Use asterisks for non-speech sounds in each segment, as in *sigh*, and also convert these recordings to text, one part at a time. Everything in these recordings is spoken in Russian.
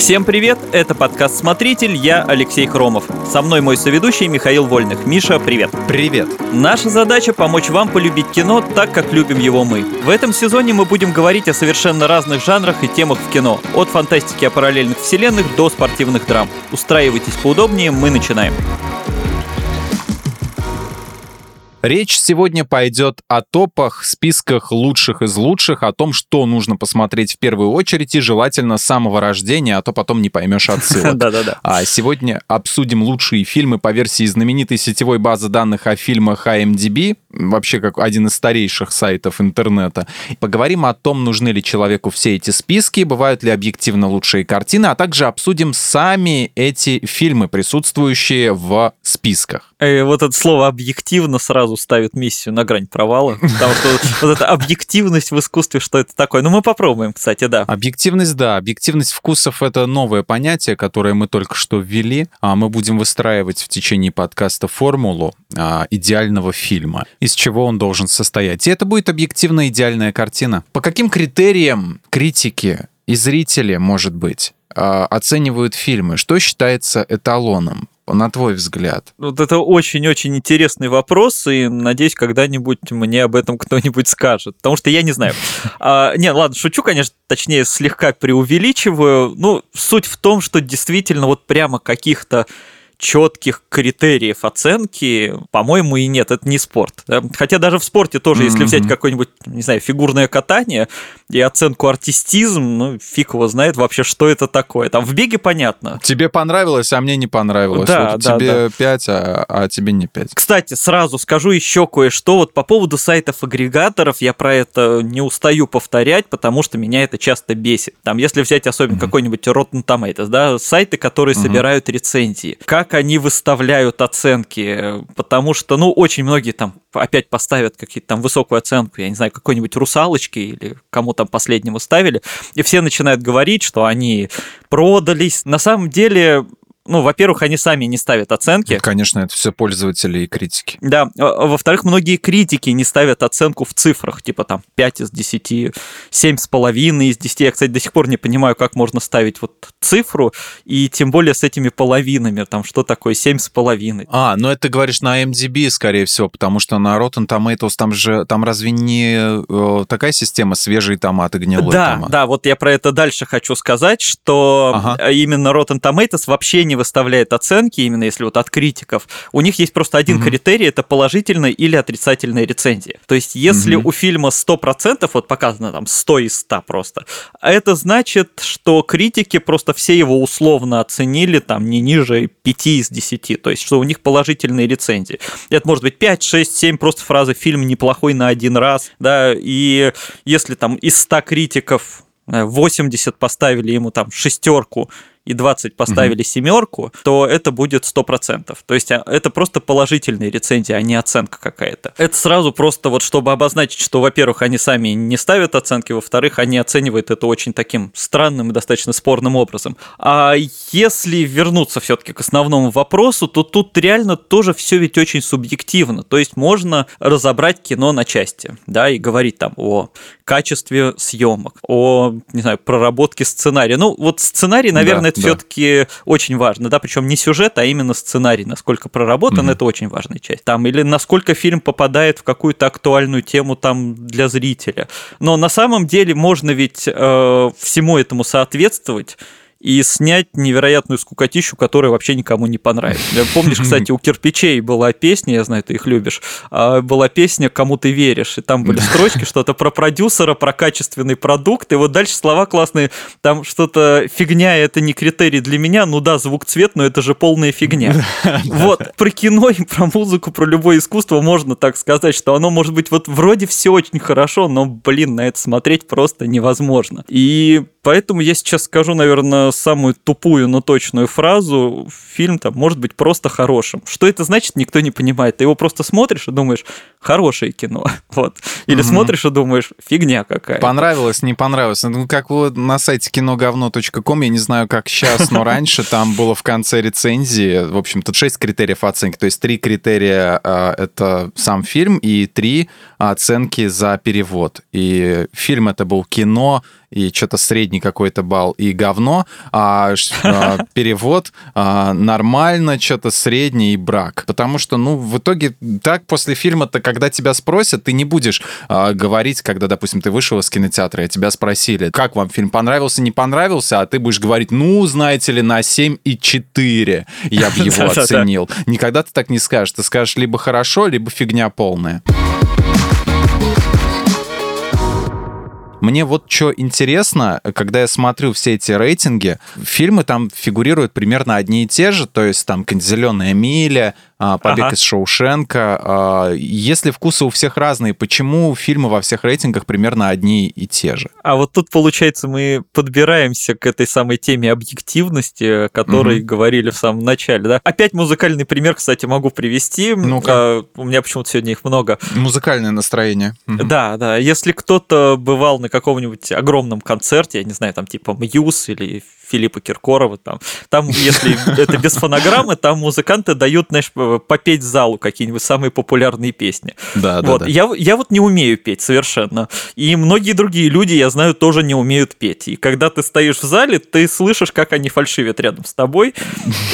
Всем привет, это подкаст «Смотритель», я Алексей Хромов. Со мной мой соведущий Михаил Вольных. Миша, привет. Привет. Наша задача – помочь вам полюбить кино так, как любим его мы. В этом сезоне мы будем говорить о совершенно разных жанрах и темах в кино. От фантастики о параллельных вселенных до спортивных драм. Устраивайтесь поудобнее, мы начинаем. Речь сегодня пойдет о топах, списках лучших из лучших, о том, что нужно посмотреть в первую очередь и желательно с самого рождения, а то потом не поймешь отсылок. *laughs* Да-да-да. А сегодня обсудим лучшие фильмы по версии знаменитой сетевой базы данных о фильмах IMDb, вообще как один из старейших сайтов интернета. Поговорим о том, нужны ли человеку все эти списки, бывают ли объективно лучшие картины, а также обсудим сами эти фильмы, присутствующие в списках. Э, вот это слово «объективно» сразу ставит миссию на грань провала, потому что вот эта объективность в искусстве, что это такое. Ну, мы попробуем, кстати, да. Объективность, да. Объективность вкусов — это новое понятие, которое мы только что ввели. А мы будем выстраивать в течение подкаста формулу а, идеального фильма, из чего он должен состоять. И это будет объективно идеальная картина. По каким критериям критики и зрители, может быть, а, оценивают фильмы? Что считается эталоном? На твой взгляд? Вот это очень-очень интересный вопрос, и надеюсь, когда-нибудь мне об этом кто-нибудь скажет, потому что я не знаю. *laughs* А, не, ладно, шучу, конечно, точнее, слегка преувеличиваю. Ну, суть в том, что действительно вот прямо каких-то четких критериев оценки, по-моему, и нет, это не спорт. Хотя даже в спорте тоже, mm-hmm. если взять какое-нибудь, не знаю, фигурное катание и оценку артистизм, ну, фиг его знает вообще, что это такое. Там в беге понятно. Тебе понравилось, а мне не понравилось. Да, вот да, тебе да. 5, а, а тебе не 5. Кстати, сразу скажу еще кое-что. Вот по поводу сайтов-агрегаторов я про это не устаю повторять, потому что меня это часто бесит. Там, если взять особенно mm-hmm. какой-нибудь Rotten Tomatoes, да, сайты, которые mm-hmm. собирают рецензии. Как как они выставляют оценки, потому что, ну, очень многие там опять поставят какие-то там высокую оценку, я не знаю, какой-нибудь русалочки или кому там последнему ставили, и все начинают говорить, что они продались. На самом деле ну, во-первых, они сами не ставят оценки. Конечно, это все пользователи и критики. Да. А, во-вторых, многие критики не ставят оценку в цифрах, типа там 5 из 10, 7,5 из 10. Я, кстати, до сих пор не понимаю, как можно ставить вот цифру, и тем более с этими половинами, там, что такое 7,5. А, ну это ты говоришь на MDB, скорее всего, потому что на Rotten Tomatoes там же, там разве не э, такая система свежие томаты, гнилые да, томаты? Да, вот я про это дальше хочу сказать, что ага. именно Rotten Tomatoes вообще не выставляет оценки, именно если вот от критиков, у них есть просто один угу. критерий, это положительная или отрицательная рецензия. То есть, если угу. у фильма 100%, вот показано там 100 из 100 просто, это значит, что критики просто все его условно оценили там не ниже 5 из 10, то есть, что у них положительные рецензии. Это может быть 5, 6, 7 просто фразы «фильм неплохой на один раз», да, и если там из 100 критиков 80 поставили ему там шестерку, и 20 поставили угу. семерку, то это будет 100%. То есть а, это просто положительные рецензии, а не оценка какая-то. Это сразу просто вот чтобы обозначить, что, во-первых, они сами не ставят оценки, во-вторых, они оценивают это очень таким странным и достаточно спорным образом. А если вернуться все-таки к основному вопросу, то тут реально тоже все ведь очень субъективно. То есть можно разобрать кино на части, да, и говорить там о качестве съемок, о, не знаю, проработке сценария. Ну, вот сценарий, наверное, да, это да. все-таки очень важно, да, причем не сюжет, а именно сценарий, насколько проработан, mm-hmm. это очень важная часть. Там, или насколько фильм попадает в какую-то актуальную тему там для зрителя. Но на самом деле можно ведь э, всему этому соответствовать и снять невероятную скукотищу, которая вообще никому не понравится. Помнишь, *laughs* кстати, у кирпичей была песня, я знаю, ты их любишь, а, была песня «Кому ты веришь», и там были строчки, что-то про продюсера, про качественный продукт, и вот дальше слова классные, там что-то «фигня, это не критерий для меня», ну да, звук цвет, но это же полная фигня. *laughs* Вот, про кино и про музыку, про любое искусство можно так сказать, что оно может быть вот вроде все очень хорошо, но, блин, на это смотреть просто невозможно. И поэтому я сейчас скажу, наверное, самую тупую, но точную фразу, фильм там может быть просто хорошим. Что это значит, никто не понимает. Ты его просто смотришь и думаешь, хорошее кино. *laughs* Вот. Или угу. смотришь и думаешь, фигня какая. Понравилось, не понравилось. Ну, как вот на сайте киноговно.ком, я не знаю, как сейчас, но *laughs* раньше там было в конце рецензии, в общем-то, шесть критериев оценки. То есть три критерия а, — это сам фильм, и три оценки за перевод. И фильм это был кино, и что-то средний какой-то балл и говно, а, а *laughs* перевод а, нормально, что-то средний и брак. Потому что, ну, в итоге так после фильма-то, когда тебя спросят, ты не будешь а, говорить, когда, допустим, ты вышел из кинотеатра, и тебя спросили, как вам фильм понравился, не понравился, а ты будешь говорить, ну, знаете ли, на 7 и 4 я бы *laughs* его оценил. Никогда ты так не скажешь. Ты скажешь либо хорошо, либо фигня полная. Мне вот что интересно, когда я смотрю все эти рейтинги, фильмы там фигурируют примерно одни и те же, то есть там «Зеленая миля», «Побег ага. из Шоушенка». А, если вкусы у всех разные, почему фильмы во всех рейтингах примерно одни и те же? А вот тут, получается, мы подбираемся к этой самой теме объективности, о которой угу. говорили в самом начале. Да? Опять музыкальный пример, кстати, могу привести. ну -ка. У меня почему-то сегодня их много. Музыкальное настроение. Угу. Да, да. Если кто-то бывал на каком-нибудь огромном концерте, я не знаю, там типа Мьюз или Филиппа Киркорова. Там, там если это без фонограммы, там музыканты дают, знаешь, попеть залу какие-нибудь самые популярные песни. Да, вот. да, да. Я, я вот не умею петь совершенно. И многие другие люди, я знаю, тоже не умеют петь. И когда ты стоишь в зале, ты слышишь, как они фальшивят рядом с тобой.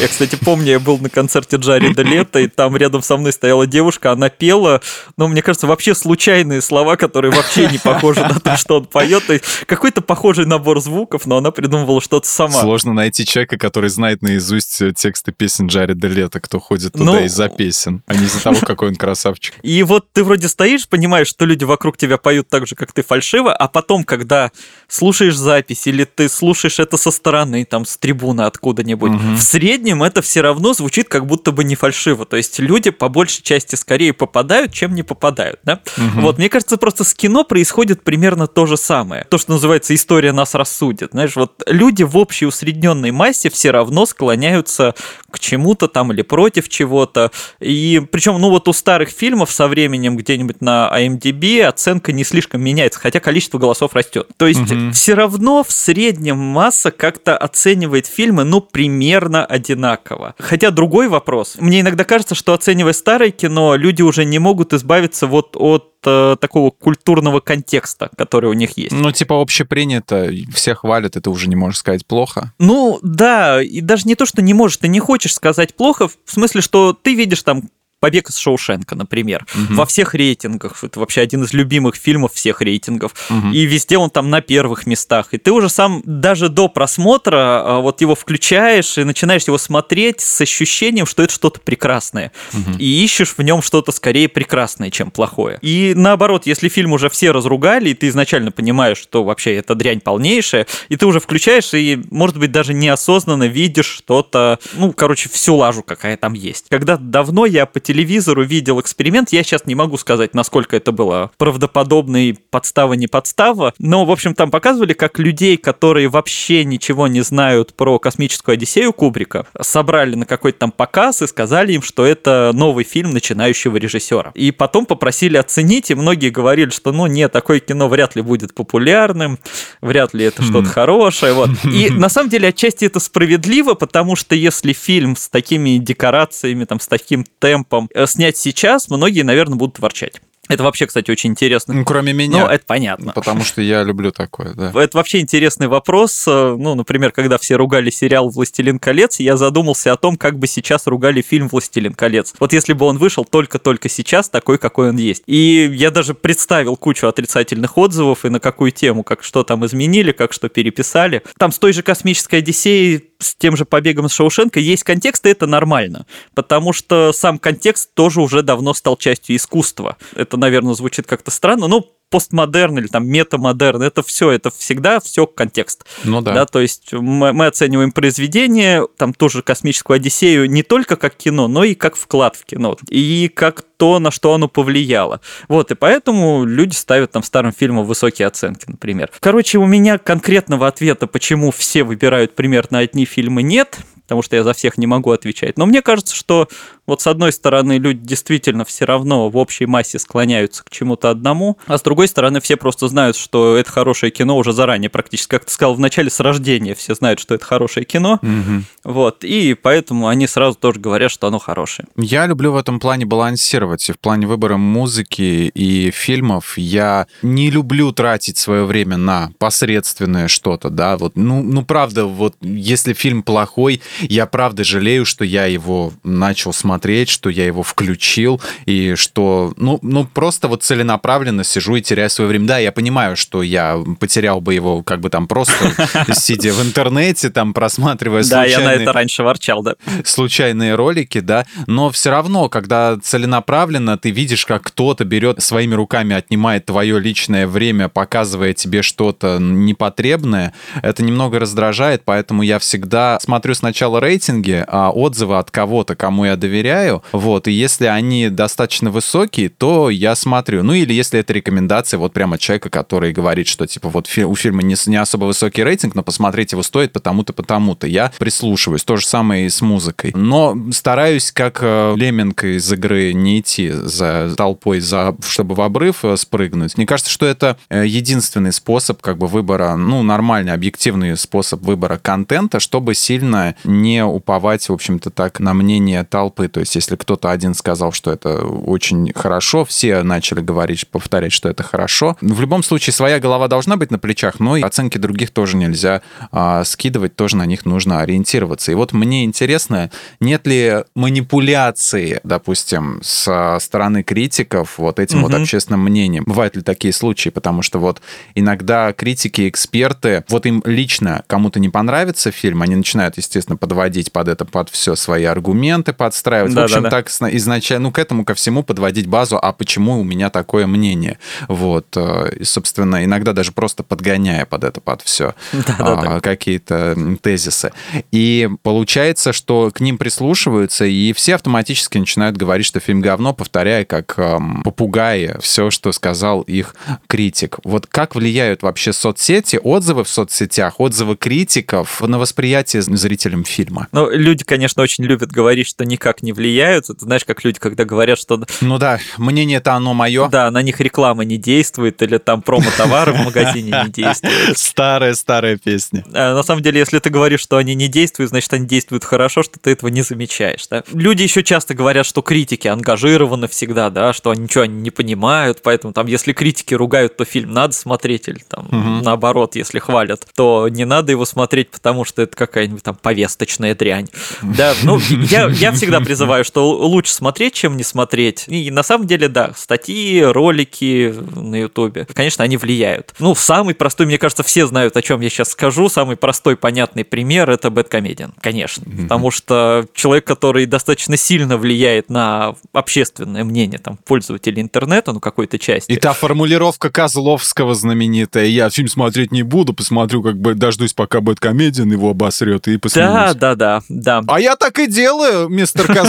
Я, кстати, помню, я был на концерте Джареда Лето, и там рядом со мной стояла девушка, она пела, но мне кажется, вообще случайные слова, которые вообще не похожи на то, что он поет. Какой-то похожий набор звуков, но она придумывала что-то сам сама. Сложно найти человека, который знает наизусть э, тексты песен Джареда Лето, кто ходит туда ну, из-за песен, а не из-за того, какой он красавчик. *laughs* И вот ты вроде стоишь, понимаешь, что люди вокруг тебя поют так же, как ты фальшиво, а потом, когда слушаешь запись или ты слушаешь это со стороны, там, с трибуны откуда-нибудь, угу. в среднем это все равно звучит как будто бы не фальшиво. То есть люди по большей части скорее попадают, чем не попадают, да? Угу. Вот, мне кажется, просто с кино происходит примерно то же самое. То, что называется «история нас рассудит». Знаешь, вот люди в общем общей усредненной массе все равно склоняются к чему-то там или против чего-то. И причем, ну вот у старых фильмов со временем где-нибудь на IMDb оценка не слишком меняется, хотя количество голосов растет. То есть угу. все равно в среднем масса как-то оценивает фильмы, ну, примерно одинаково. Хотя другой вопрос. Мне иногда кажется, что оценивая старое кино, люди уже не могут избавиться вот от э, такого культурного контекста, который у них есть. Ну, типа общепринято, все хвалят, это уже не можешь сказать плохо. Ну, да, и даже не то, что не можешь, ты не хочешь сказать плохо, в смысле, что ты видишь там Побег из Шоушенка, например, угу. во всех рейтингах. Это вообще один из любимых фильмов всех рейтингов. Угу. И везде он там на первых местах. И ты уже сам даже до просмотра а, вот его включаешь и начинаешь его смотреть с ощущением, что это что-то прекрасное. Угу. И ищешь в нем что-то скорее прекрасное, чем плохое. И наоборот, если фильм уже все разругали, и ты изначально понимаешь, что вообще это дрянь полнейшая, и ты уже включаешь и, может быть, даже неосознанно видишь что-то, ну, короче, всю лажу, какая там есть. Когда давно я телевизору видел эксперимент. Я сейчас не могу сказать, насколько это было правдоподобный подстава, не подстава. Но, в общем, там показывали, как людей, которые вообще ничего не знают про космическую Одиссею Кубрика, собрали на какой-то там показ и сказали им, что это новый фильм начинающего режиссера. И потом попросили оценить, и многие говорили, что ну нет, такое кино вряд ли будет популярным, вряд ли это что-то хорошее. Вот. И *laughs* на самом деле отчасти это справедливо, потому что если фильм с такими декорациями, там, с таким темпом, темпом э, снять сейчас, многие, наверное, будут ворчать. Это вообще, кстати, очень интересно. Ну, кроме меня. Ну, это понятно. Потому что я люблю такое, да. Это вообще интересный вопрос. Ну, например, когда все ругали сериал «Властелин колец», я задумался о том, как бы сейчас ругали фильм «Властелин колец». Вот если бы он вышел только-только сейчас, такой, какой он есть. И я даже представил кучу отрицательных отзывов и на какую тему, как что там изменили, как что переписали. Там с той же «Космической Одиссеей», с тем же «Побегом из Шоушенка» есть контекст, и это нормально. Потому что сам контекст тоже уже давно стал частью искусства. Это, наверное, звучит как-то странно, но постмодерн или там метамодерн, это все, это всегда все контекст. Ну да. да то есть мы, мы оцениваем произведение, там тоже космическую Одиссею не только как кино, но и как вклад в кино. И как то, на что оно повлияло. Вот, и поэтому люди ставят там старым фильмам высокие оценки, например. Короче, у меня конкретного ответа, почему все выбирают примерно одни фильмы, нет потому что я за всех не могу отвечать. Но мне кажется, что вот с одной стороны люди действительно все равно в общей массе склоняются к чему-то одному, а с другой стороны все просто знают, что это хорошее кино уже заранее практически, как ты сказал, в начале с рождения все знают, что это хорошее кино, угу. вот, и поэтому они сразу тоже говорят, что оно хорошее. Я люблю в этом плане балансировать, и в плане выбора музыки и фильмов. Я не люблю тратить свое время на посредственное что-то, да, вот, ну, ну правда, вот если фильм плохой, я правда жалею, что я его начал смотреть, что я его включил, и что, ну, ну просто вот целенаправленно сижу и теряю свое время. Да, я понимаю, что я потерял бы его как бы там просто *laughs* сидя в интернете, там просматривая случайные... Да, я на это раньше ворчал, да. Случайные ролики, да, но все равно, когда целенаправленно ты видишь, как кто-то берет своими руками, отнимает твое личное время, показывая тебе что-то непотребное, это немного раздражает, поэтому я всегда смотрю сначала рейтинги, а отзывы от кого-то, кому я доверяю, вот, и если они достаточно высокие, то я смотрю. Ну, или если это рекомендация вот прямо человека, который говорит, что, типа, вот у фильма не, не особо высокий рейтинг, но посмотреть его стоит потому-то, потому-то. Я прислушиваюсь. То же самое и с музыкой. Но стараюсь, как э, Леминг из игры, не идти за толпой, за, чтобы в обрыв э, спрыгнуть. Мне кажется, что это э, единственный способ как бы выбора, ну, нормальный, объективный способ выбора контента, чтобы сильно не уповать, в общем-то, так на мнение толпы. То есть, если кто-то один сказал, что это очень хорошо, все начали говорить, повторять, что это хорошо. В любом случае, своя голова должна быть на плечах, но и оценки других тоже нельзя а, скидывать, тоже на них нужно ориентироваться. И вот мне интересно, нет ли манипуляции, допустим, со стороны критиков вот этим угу. вот общественным мнением? Бывают ли такие случаи? Потому что вот иногда критики, эксперты, вот им лично кому-то не понравится фильм, они начинают, естественно, подводить под это, под все свои аргументы, подстраивать. Да, в общем, да, да. так изначально, ну, к этому ко всему подводить базу, а почему у меня такое мнение? Вот, э, и, собственно, иногда даже просто подгоняя под это, под все да, а, да, какие-то тезисы. И получается, что к ним прислушиваются, и все автоматически начинают говорить, что фильм говно, повторяя как эм, попугаи все, что сказал их критик. Вот как влияют вообще соцсети, отзывы в соцсетях, отзывы критиков на восприятие зрителям фильма? Ну, люди, конечно, очень любят говорить, что никак не влияют. Это знаешь, как люди, когда говорят, что... Ну да, мнение-то оно мое. Да, на них реклама не действует, или там промо-товары в магазине не действуют. Старая-старая песня. А, на самом деле, если ты говоришь, что они не действуют, значит, они действуют хорошо, что ты этого не замечаешь. Да? Люди еще часто говорят, что критики ангажированы всегда, да, что они ничего не понимают, поэтому там, если критики ругают, то фильм надо смотреть, или там угу. наоборот, если хвалят, то не надо его смотреть, потому что это какая-нибудь там повесточная дрянь. Да, ну, я, я всегда *laughs* призываю, что лучше смотреть, чем не смотреть. И на самом деле, да, статьи, ролики на Ютубе, конечно, они влияют. Ну, самый простой, мне кажется, все знают, о чем я сейчас скажу, самый простой, понятный пример – это Бэткомедиан, конечно. Mm-hmm. Потому что человек, который достаточно сильно влияет на общественное мнение там, пользователей интернета, ну, какой-то части. И та формулировка Козловского знаменитая «я фильм смотреть не буду, посмотрю, как бы дождусь, пока Бэткомедиан его обосрет и посмотрю». Да, да, да, да. А я так и делаю, мистер Козловский.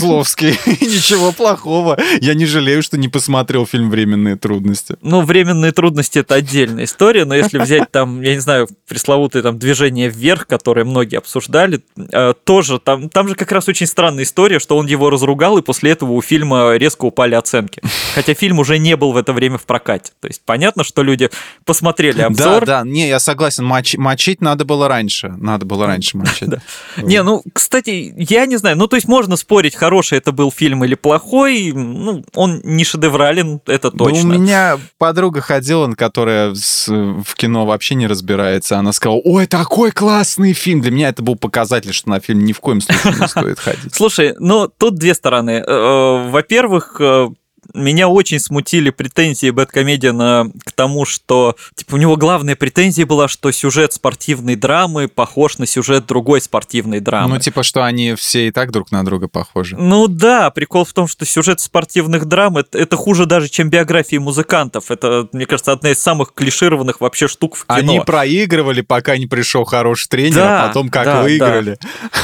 *laughs* Ничего плохого. Я не жалею, что не посмотрел фильм «Временные трудности». Ну, «Временные трудности» — это отдельная история, но если взять там, я не знаю, пресловутое там движение вверх, которое многие обсуждали, э, тоже там, там же как раз очень странная история, что он его разругал, и после этого у фильма резко упали оценки. Хотя фильм уже не был в это время в прокате. То есть понятно, что люди посмотрели обзор. Да, да, не, я согласен, моч, мочить надо было раньше. Надо было раньше *laughs* мочить. Не, ну, кстати, я не знаю, ну, то есть можно спорить, хороший это был фильм или плохой, ну, он не шедеврален, это точно. у меня подруга ходила, которая в кино вообще не разбирается, она сказала, ой, такой классный фильм. Для меня это был показатель, что на фильм ни в коем случае не *laughs* стоит ходить. Слушай, ну, тут две стороны. Э, э, во-первых, э, меня очень смутили претензии Бэткомедиана к тому, что типа, у него главная претензия была, что сюжет спортивной драмы похож на сюжет другой спортивной драмы. Ну, типа, что они все и так друг на друга похожи. Ну да, прикол в том, что сюжет спортивных драм это, это хуже даже, чем биографии музыкантов. Это, мне кажется, одна из самых клишированных вообще штук в кино. Они проигрывали, пока не пришел хороший тренер, а да, а потом как да, выиграли.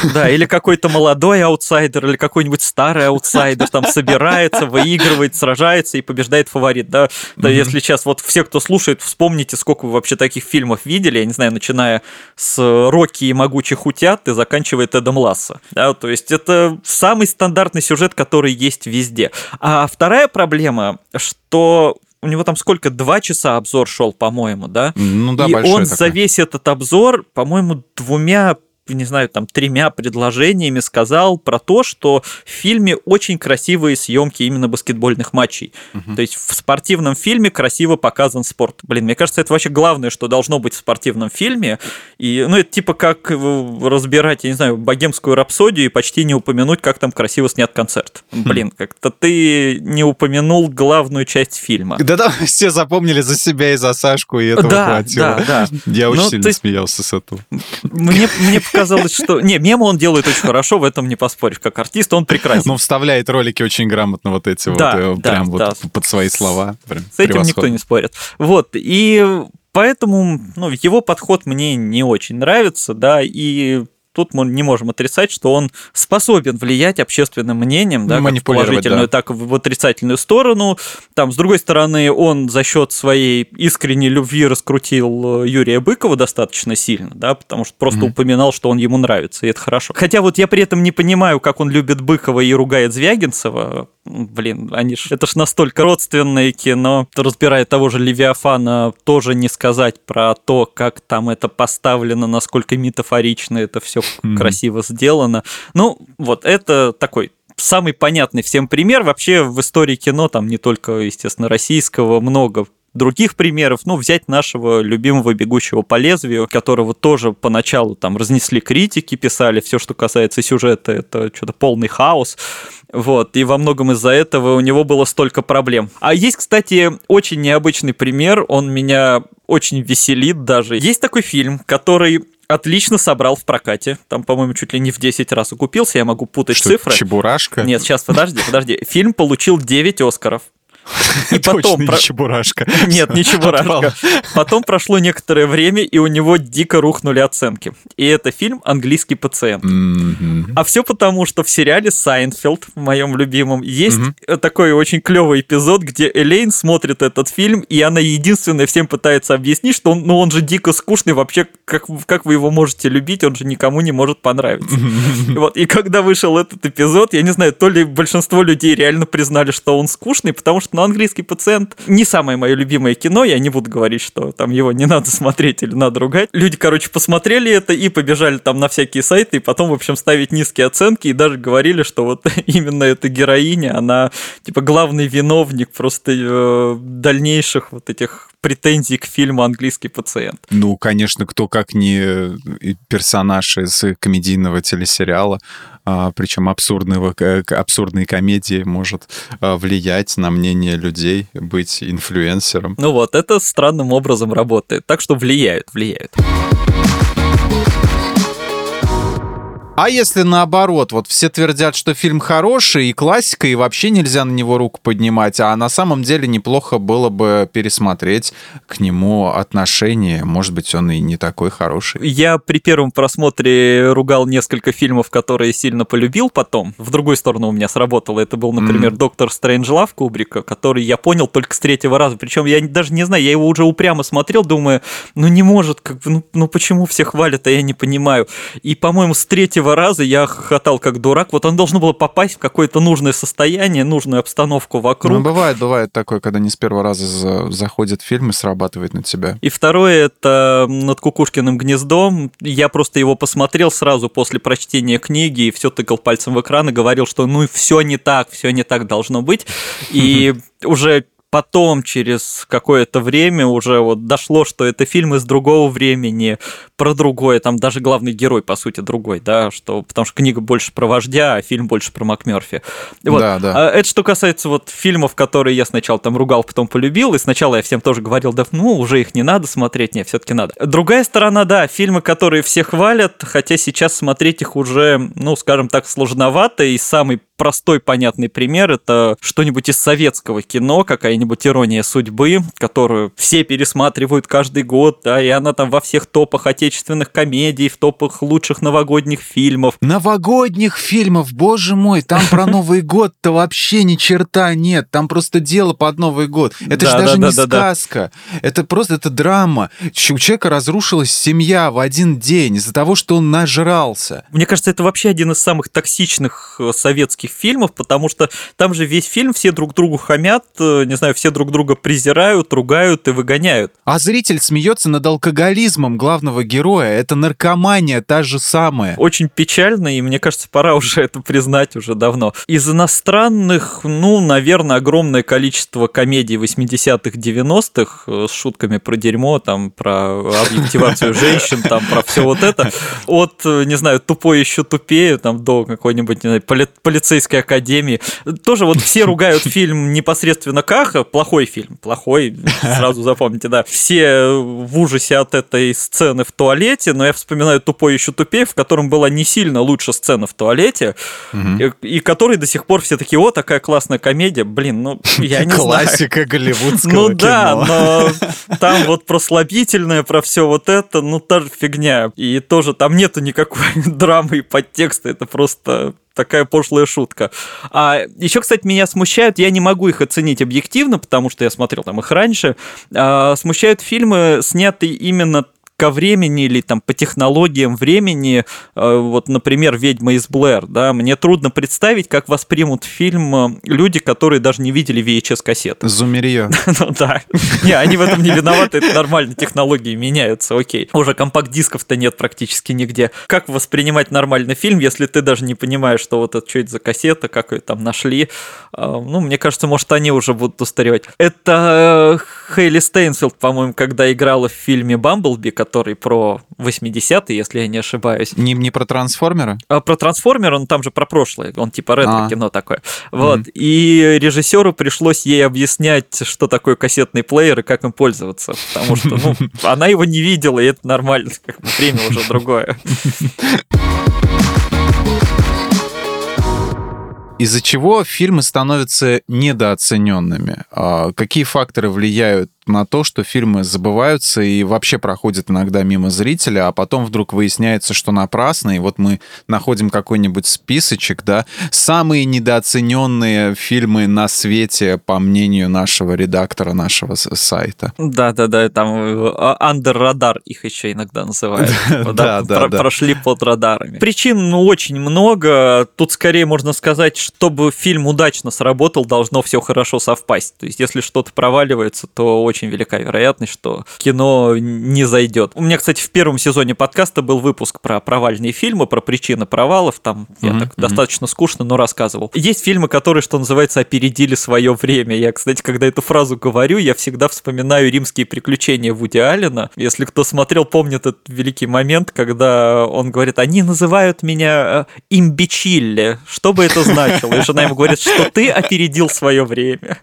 Да. да, или какой-то молодой аутсайдер, или какой-нибудь старый аутсайдер там собирается, выигрывает выходит, сражается и побеждает фаворит, да. Да, mm-hmm. если сейчас вот все, кто слушает, вспомните, сколько вы вообще таких фильмов видели, я не знаю, начиная с Рокки и Могучих утят и заканчивая Тедом Лассо, да, то есть это самый стандартный сюжет, который есть везде. А вторая проблема, что у него там сколько, два часа обзор шел, по-моему, да? Ну да, И он такой. за весь этот обзор, по-моему, двумя не знаю, там тремя предложениями сказал про то, что в фильме очень красивые съемки именно баскетбольных матчей. Угу. То есть в спортивном фильме красиво показан спорт. Блин, мне кажется, это вообще главное, что должно быть в спортивном фильме. И, ну, это типа как разбирать, я не знаю, богемскую рапсодию и почти не упомянуть, как там красиво снят концерт. Хм. Блин, как-то ты не упомянул главную часть фильма. Да, да, *laughs* все запомнили за себя и за Сашку, и этого да, хватило. Да, да. Я очень ну, сильно есть... смеялся с этого. Мне, мне казалось, что... Не, мемы он делает очень хорошо, в этом не поспоришь. Как артист он прекрасен. Ну, вставляет ролики очень грамотно вот эти да, вот, да, прям да. вот под свои слова. Прям С этим никто не спорит. Вот, и Поэтому ну, его подход мне не очень нравится, да, и тут мы не можем отрицать, что он способен влиять общественным мнением, да, как в положительную, да. так и в отрицательную сторону. Там, с другой стороны, он за счет своей искренней любви раскрутил э, Юрия Быкова достаточно сильно, да, потому что просто mm-hmm. упоминал, что он ему нравится, и это хорошо. Хотя вот я при этом не понимаю, как он любит Быкова и ругает Звягинцева. Блин, они ж, это ж настолько родственное кино. Разбирая того же Левиафана, тоже не сказать про то, как там это поставлено, насколько метафорично это все mm-hmm. красиво сделано. Ну, вот это такой самый понятный всем пример. Вообще в истории кино, там не только, естественно, российского, много других примеров, ну, взять нашего любимого «Бегущего по лезвию», которого тоже поначалу там разнесли критики, писали все, что касается сюжета, это что-то полный хаос, вот, и во многом из-за этого у него было столько проблем. А есть, кстати, очень необычный пример, он меня очень веселит даже. Есть такой фильм, который отлично собрал в прокате. Там, по-моему, чуть ли не в 10 раз окупился. Я могу путать Что, цифры. Чебурашка? Нет, сейчас, подожди, подожди. Фильм получил 9 Оскаров. И *laughs* потом... про... не Чебурашка. *laughs* Нет, не Чебурашка. Потом прошло некоторое время, и у него дико рухнули оценки. И это фильм «Английский пациент». А все потому, что в сериале «Сайнфелд», в моем любимом, есть такой очень клевый эпизод, где Элейн смотрит этот фильм, и она единственная всем пытается объяснить, что он, ну, он же дико скучный, вообще, как, как вы его можете любить, он же никому не может понравиться. Вот, и когда вышел этот эпизод, я не знаю, то ли большинство людей реально признали, что он скучный, потому что но английский пациент не самое мое любимое кино, я не буду говорить, что там его не надо смотреть или надо ругать. Люди, короче, посмотрели это и побежали там на всякие сайты, и потом, в общем, ставить низкие оценки, и даже говорили, что вот *laughs* именно эта героиня, она, типа, главный виновник просто э, дальнейших вот этих претензий к фильму «Английский пациент». Ну, конечно, кто как не э, персонаж из комедийного телесериала, причем абсурдного, абсурдной комедии может а, влиять на мнение людей, быть инфлюенсером. Ну вот, это странным образом работает. Так что влияют, влияют. А если наоборот, вот все твердят, что фильм хороший и классика, и вообще нельзя на него руку поднимать, а на самом деле неплохо было бы пересмотреть к нему отношение, может быть, он и не такой хороший. Я при первом просмотре ругал несколько фильмов, которые сильно полюбил потом. В другую сторону у меня сработало. Это был, например. «Доктор Стрэнджлав» Кубрика, который я понял только с третьего раза. Причем я даже не знаю, я его уже упрямо смотрел, думаю, ну не может, как бы, ну, ну почему все хвалят, а я не понимаю. И, по-моему, с третьего третьего раза я хохотал как дурак. Вот он должен был попасть в какое-то нужное состояние, нужную обстановку вокруг. Ну, бывает, бывает такое, когда не с первого раза заходит фильм и срабатывает на тебя. И второе, это «Над кукушкиным гнездом». Я просто его посмотрел сразу после прочтения книги и все тыкал пальцем в экран и говорил, что ну все не так, все не так должно быть. И *laughs* уже потом, через какое-то время, уже вот дошло, что это фильм из другого времени, про другое, там даже главный герой, по сути, другой, да, что, потому что книга больше про вождя, а фильм больше про МакМерфи. Вот. Да, да. А это что касается вот фильмов, которые я сначала там ругал, потом полюбил, и сначала я всем тоже говорил, да, ну, уже их не надо смотреть, нет, все таки надо. Другая сторона, да, фильмы, которые все хвалят, хотя сейчас смотреть их уже, ну, скажем так, сложновато, и самый простой понятный пример это что-нибудь из советского кино, какая-нибудь ирония судьбы, которую все пересматривают каждый год, да, и она там во всех топах отечественных комедий, в топах лучших новогодних фильмов. Новогодних фильмов, боже мой, там про *laughs* Новый год-то вообще ни черта нет, там просто дело под Новый год. Это же даже не сказка, это просто это драма. У человека разрушилась семья в один день из-за того, что он нажрался. Мне кажется, это вообще один из самых токсичных э, советских фильмов, потому что там же весь фильм все друг другу хамят, э, не знаю, все друг друга презирают, ругают и выгоняют. А зритель смеется над алкоголизмом главного героя. Это наркомания та же самая. Очень печально, и мне кажется, пора уже это признать уже давно. Из иностранных, ну, наверное, огромное количество комедий 80-х, 90-х э, с шутками про дерьмо, там, про объективацию *laughs* женщин, там, про все вот это. От, не знаю, тупой еще тупее, там, до какой-нибудь, не знаю, поли полицейской академии. Тоже вот все ругают фильм непосредственно Каха, плохой фильм, плохой, сразу запомните, да. Все в ужасе от этой сцены в туалете, но я вспоминаю тупой еще тупее, в котором была не сильно лучше сцена в туалете, и, и который до сих пор все такие, о, такая классная комедия, блин, ну, *laughs* я не знаю. Классика голливудского Ну да, но *laughs* там вот про слабительное, про все вот это, ну, та же фигня. И тоже там нету никакой *laughs* драмы и подтекста, это просто такая пошлая шутка. А еще, кстати, меня смущают, я не могу их оценить объективно, потому что я смотрел там их раньше. А, смущают фильмы, снятые именно ко времени или там по технологиям времени, э, вот, например, «Ведьма из Блэр», да, мне трудно представить, как воспримут фильм э, люди, которые даже не видели VHS-кассеты. Зумерье. *laughs* Ну да. Не, они в этом не виноваты, это нормально, технологии меняются, окей. Уже компакт-дисков-то нет практически нигде. Как воспринимать нормальный фильм, если ты даже не понимаешь, что вот это что это за кассета, как ее там нашли? А, ну, мне кажется, может, они уже будут устаревать. Это э, Хейли Стейнфилд, по-моему, когда играла в фильме «Бамблби», который про 80-е, если я не ошибаюсь. Не, не про трансформера? А, про трансформера, он там же про прошлое, он типа ретро-кино а. такое. Вот. Mm-hmm. И режиссеру пришлось ей объяснять, что такое кассетный плеер и как им пользоваться. Потому что, ну, *laughs* она его не видела, и это нормально. Время уже другое. *laughs* Из-за чего фильмы становятся недооцененными? А какие факторы влияют на то, что фильмы забываются и вообще проходят иногда мимо зрителя, а потом вдруг выясняется, что напрасно, и вот мы находим какой-нибудь списочек, да, самые недооцененные фильмы на свете, по мнению нашего редактора нашего сайта. Да-да-да, там under радар их еще иногда называют. *laughs* Типа, да, да, Прошли под радарами. Причин, ну, очень много. Тут скорее можно сказать, чтобы фильм удачно сработал, должно все хорошо совпасть. То есть, если что-то проваливается, то очень велика вероятность, что кино не зайдет. У меня, кстати, в первом сезоне подкаста был выпуск про провальные фильмы, про причины провалов. Там mm-hmm. я так mm-hmm. достаточно скучно, но рассказывал. Есть фильмы, которые, что называется, опередили свое время. Я, кстати, когда эту фразу говорю, я всегда вспоминаю римские приключения Вуди Аллена. Если кто смотрел, помнит этот великий момент, когда он говорит, они называют меня э, имбичилле. Что бы это значило? И жена ему говорит, что ты опередил свое время.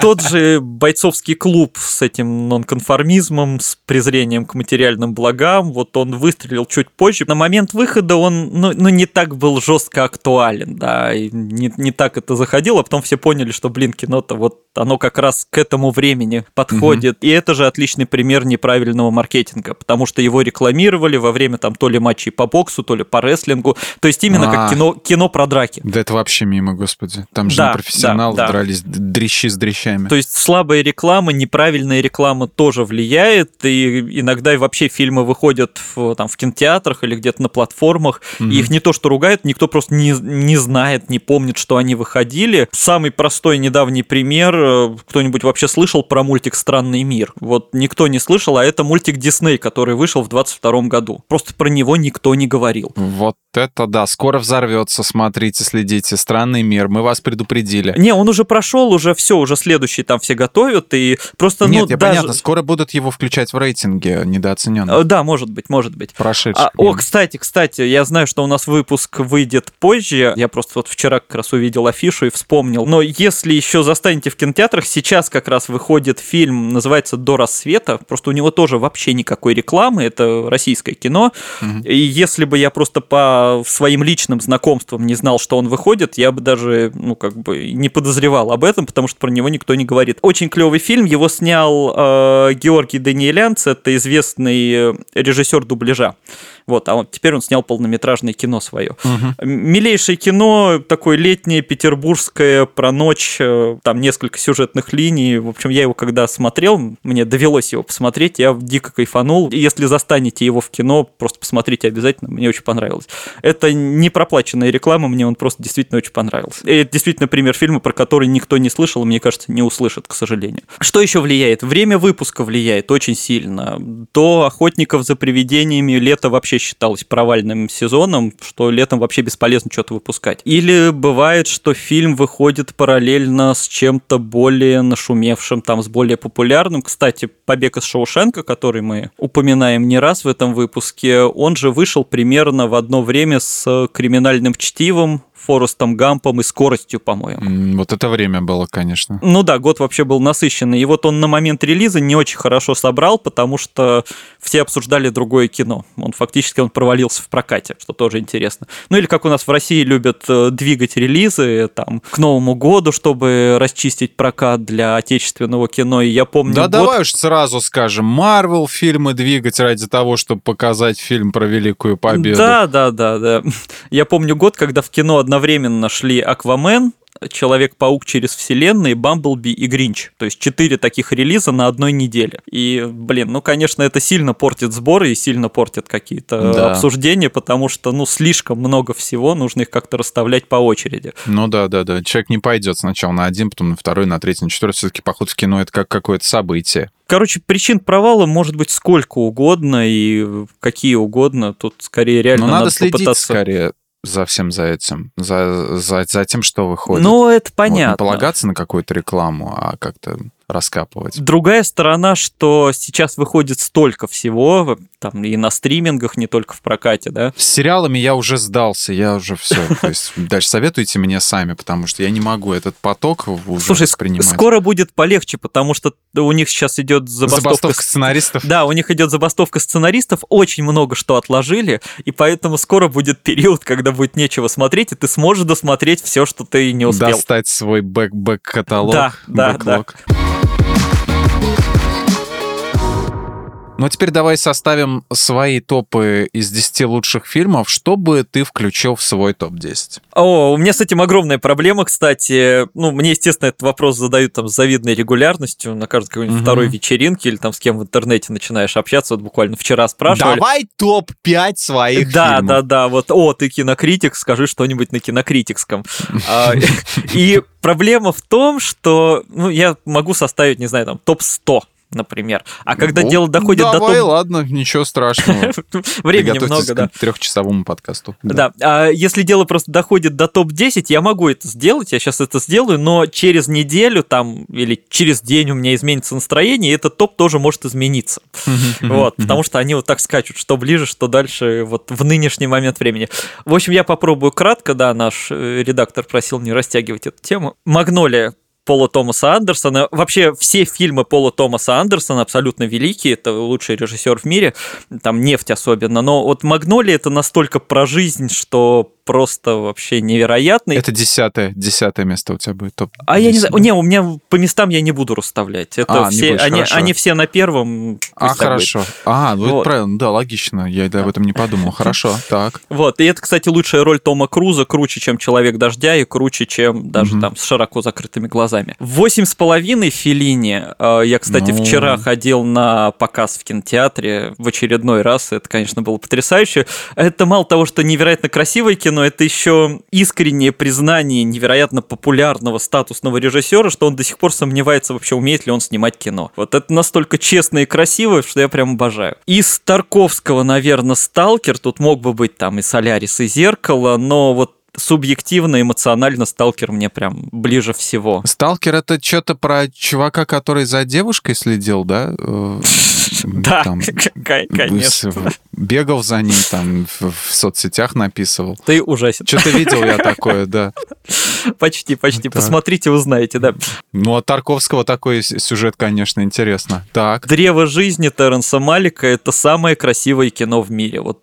Тот же бойцовский клуб клуб с этим нонконформизмом, с презрением к материальным благам. Вот он выстрелил чуть позже. На момент выхода он ну, ну не так был жестко актуален, да, и не, не так это заходило. А потом все поняли, что, блин, кино-то вот оно как раз к этому времени подходит. Угу. И это же отличный пример неправильного маркетинга, потому что его рекламировали во время там то ли матчей по боксу, то ли по рестлингу. То есть именно а, как кино, кино про драки. Да это вообще мимо, господи. Там же да, профессионалы да, да. дрались дрищи с дрищами. То есть слабая реклама, не неправильная реклама тоже влияет, и иногда вообще фильмы выходят в, там, в кинотеатрах или где-то на платформах, mm-hmm. и их не то что ругают, никто просто не, не знает, не помнит, что они выходили. Самый простой недавний пример, э, кто-нибудь вообще слышал про мультик «Странный мир»? Вот никто не слышал, а это мультик Дисней, который вышел в 22 году. Просто про него никто не говорил. Вот это да, скоро взорвется, смотрите, следите. Странный мир, мы вас предупредили. Не, он уже прошел, уже все, уже следующий там все готовят, и Просто, Нет, ну, я даже... понятно, скоро будут его включать в рейтинге недооцененных. Э, Да, может быть, может быть. Прошедших. А, о, кстати, кстати, я знаю, что у нас выпуск выйдет позже. Я просто вот вчера как раз увидел афишу и вспомнил. Но если еще застанете в кинотеатрах, сейчас как раз выходит фильм, называется «До рассвета». Просто у него тоже вообще никакой рекламы. Это российское кино. Мгм. И если бы я просто по своим личным знакомствам не знал, что он выходит, я бы даже, ну, как бы не подозревал об этом, потому что про него никто не говорит. Очень клевый фильм. Его снял э, Георгий Даниэлянц. Это известный э, режиссер дубляжа. Вот, а вот теперь он снял полнометражное кино свое. Мгм. Милейшее кино, такое летнее, петербургское, про ночь, э, там несколько сюжетных линий. В общем, я его когда смотрел, мне довелось его посмотреть, я дико кайфанул. Если застанете его в кино, просто посмотрите обязательно, мне очень понравилось. Это не проплаченная реклама, мне он просто действительно очень понравился. И это действительно пример фильма, про который никто не слышал, и, мне кажется, не услышит, к сожалению. Что еще влияет? Время выпуска влияет очень сильно. До «Охотников за привидениями» лето вообще считалось провальным сезоном, что летом вообще бесполезно что-то выпускать. Или бывает, что фильм выходит параллельно с чем-то более нашумевшим, там, с более популярным. Кстати, «Побег из Шоушенка», который мы упоминаем не раз в этом выпуске, он же вышел примерно в одно время с «Криминальным чтивом», Форестом Гампом и скоростью, по-моему. Вот это время было, конечно. Ну да, год вообще был насыщенный. И вот он на момент релиза не очень хорошо собрал, потому что все обсуждали другое кино. Он фактически он провалился в прокате, что тоже интересно. Ну или как у нас в России любят э, двигать релизы там к Новому году, чтобы расчистить прокат для отечественного кино. И я помню Да год- давай уж сразу скажем, Марвел фильмы двигать ради того, чтобы показать фильм про Великую Победу. Да, да, да, да. Я помню год, когда в кино одновременно шли Аквамен, Человек-паук через вселенные, Бамблби и Гринч. То есть четыре таких релиза на одной неделе. И, блин, ну, конечно, это сильно портит сборы и сильно портит какие-то Да. обсуждения, потому что, ну, слишком много всего, нужно их как-то расставлять по очереди. Ну да, да, да. Человек не пойдет сначала на один, потом на второй, на третий, на четвертый. Все-таки поход в кино это как какое-то событие. Короче, причин провала может быть сколько угодно и какие угодно. Тут скорее реально Но надо, надо следить попытаться... скорее за всем за этим, за, за, за тем, что выходит. Ну, это Вот понятно. не полагаться на какую-то рекламу, а как-то раскапывать. Другая сторона, что сейчас выходит столько всего, там и на стримингах, не только в прокате, да. С сериалами я уже сдался, я уже все. То есть *laughs* дальше советуйте мне сами, потому что я не могу этот поток уже Слушай, воспринимать. скоро будет полегче, потому что у них сейчас идет забастовка. Забастовка сценаристов. Да, у них идет забастовка сценаристов, очень много что отложили, и поэтому скоро будет период, когда будет нечего смотреть, и ты сможешь досмотреть все, что ты не успел. Достать свой back-back-catalog. Да, да, бэклог. Ну, а теперь давай составим свои топы из 10 лучших фильмов. Что бы ты включил в свой топ-10? О, у меня с этим огромная проблема, кстати. Ну, мне, естественно, этот вопрос задают там с завидной регулярностью на каждой какой-нибудь Мгм. второй вечеринке или там с кем в интернете начинаешь общаться. Вот буквально вчера спрашивали. Давай топ-5 своих да, фильмов. да, да, вот, о, ты кинокритик, скажи что-нибудь на кинокритикском. А, *laughs* И проблема в том, что, ну, я могу составить, не знаю, там, топ-100, например. А когда Ну, дело доходит до давай, топ... ладно, ничего страшного. *laughs* Времени много, да. к трехчасовому подкасту. Да. а если дело просто доходит до топ-10, я могу это сделать, я сейчас это сделаю, но через неделю там или через день у меня изменится настроение, и этот топ тоже может измениться. Вот, потому что они вот так скачут, что ближе, что дальше, вот в нынешний момент времени. В общем, я попробую кратко, да, наш э, редактор просил не растягивать эту тему. Магнолия Пола Томаса Андерсона. Вообще все фильмы Пола Томаса Андерсона абсолютно великие, это лучший режиссер в мире, там нефть особенно. Но вот Магнолия это настолько про жизнь, что просто вообще невероятно. Это десятое, десятое место у тебя будет топ. А я не знаю, не, у меня по местам я не буду расставлять. Это А, не все, будешь, они, хорошо. они все на первом. А, так будет. хорошо. А, ну это Вот. правильно, да, логично. Я об этом не подумал. Хорошо, *laughs* так. Вот, и это, кстати, лучшая роль Тома Круза, круче, чем «Человек дождя» и круче, чем даже Мгм. там с широко закрытыми глазами. Восемь с половиной Филини. Э, Я, кстати, Ну. вчера ходил на показ в кинотеатре в очередной раз. Это, конечно, было потрясающе. Это мало того, что невероятно красивое кино, это еще искреннее признание невероятно популярного статусного режиссера, что он до сих пор сомневается вообще, умеет ли он снимать кино. Вот это настолько честно и красиво, что я прям обожаю. Из Тарковского, наверное, Сталкер. Тут мог бы быть там и Солярис, и Зеркало, но вот субъективно, эмоционально «Сталкер» мне прям ближе всего. «Сталкер» — это что-то про чувака, который за девушкой следил, да? Э, да, *laughs* конечно. Бегал за ним, там в соцсетях написывал. Ты ужасен. Что-то видел я такое, да. Почти, почти. Посмотрите, узнаете, да. Ну, от Тарковского такой сюжет, конечно, интересно. Так. «Древо жизни» Терренса Малика — это самое красивое кино в мире. Вот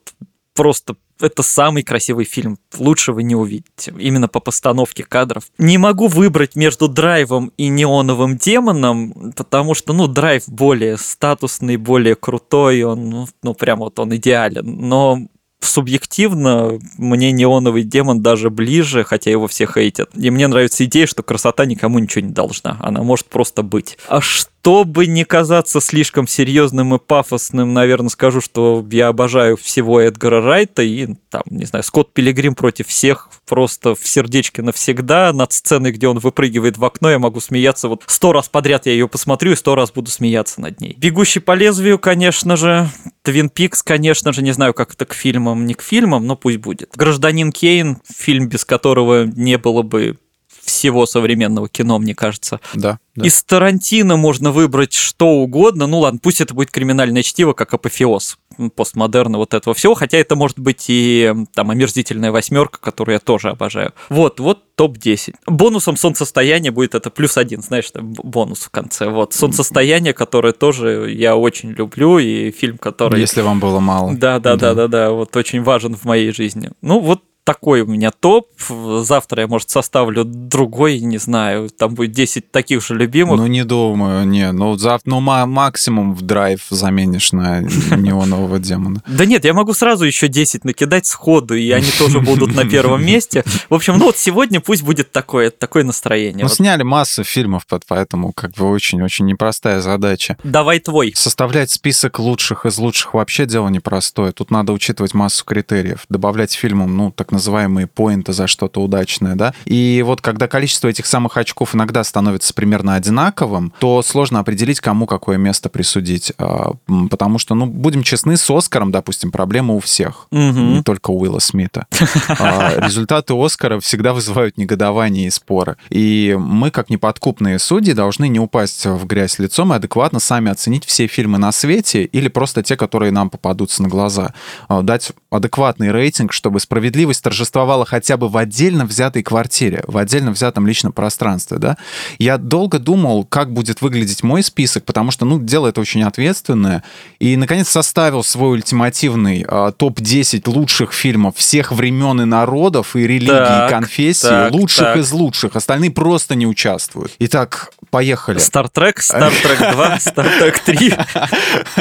просто это самый красивый фильм. Лучше вы не увидите. Именно по постановке кадров. Не могу выбрать между драйвом и неоновым демоном, потому что, ну, драйв более статусный, более крутой, он, ну, ну прям вот он идеален. Но субъективно мне неоновый демон даже ближе, хотя его все хейтят. И мне нравится идея, что красота никому ничего не должна. Она может просто быть. А что чтобы не казаться слишком серьезным и пафосным, наверное, скажу, что я обожаю всего Эдгара Райта и, там, не знаю, Скотт Пилигрим против всех просто в сердечке навсегда. Над сценой, где он выпрыгивает в окно, я могу смеяться. Вот сто раз подряд я ее посмотрю и сто раз буду смеяться над ней. «Бегущий по лезвию», конечно же. «Твин Пикс», конечно же, не знаю, как это к фильмам, не к фильмам, но пусть будет. «Гражданин Кейн», фильм, без которого не было бы всего современного кино, мне кажется. Да, да. Из Тарантино можно выбрать что угодно. Ну ладно, пусть это будет криминальное чтиво, как апофеоз постмодерна вот этого всего, хотя это может быть и там омерзительная восьмерка, которую я тоже обожаю. Вот, вот топ-10. Бонусом солнцестояние будет это плюс один, знаешь, там бонус в конце. Вот, солнцестояние, которое тоже я очень люблю, и фильм, который... Если вам было мало. Да, да, да, да, да, да вот очень важен в моей жизни. Ну, вот такой у меня топ. Завтра я, может, составлю другой, не знаю, там будет 10 таких же любимых. Ну, не думаю, не. Ну, завтра, ну, максимум в драйв заменишь на *laughs* неонового демона. Да нет, я могу сразу еще 10 накидать сходу, и они тоже будут на первом *laughs* месте. В общем, ну вот сегодня пусть будет такое, такое настроение. Ну, сняли массу фильмов, поэтому как бы очень-очень непростая задача. Давай твой. Составлять список лучших из лучших вообще дело непростое. Тут надо учитывать массу критериев. Добавлять фильмам, ну, так называемые поинты за что-то удачное, да. И вот когда количество этих самых очков иногда становится примерно одинаковым, то сложно определить, кому какое место присудить. А, потому что, ну, будем честны, с Оскаром, допустим, проблема у всех, угу. не только у Уилла Смита. *laughs* А, результаты Оскара всегда вызывают негодование и споры. И мы, как неподкупные судьи, должны не упасть в грязь лицом и адекватно сами оценить все фильмы на свете или просто те, которые нам попадутся на глаза. А, дать адекватный рейтинг, чтобы справедливость торжествовала хотя бы в отдельно взятой квартире, в отдельно взятом личном пространстве, да. Я долго думал, как будет выглядеть мой список, потому что, ну, дело это очень ответственное, и, наконец, составил свой ультимативный э, топ-10 лучших фильмов всех времен и народов, и религий, так, и конфессий, так, лучших так. из лучших, остальные просто не участвуют. Итак, поехали. Стартрек, Стартрек 2, *laughs* Стартрек 3.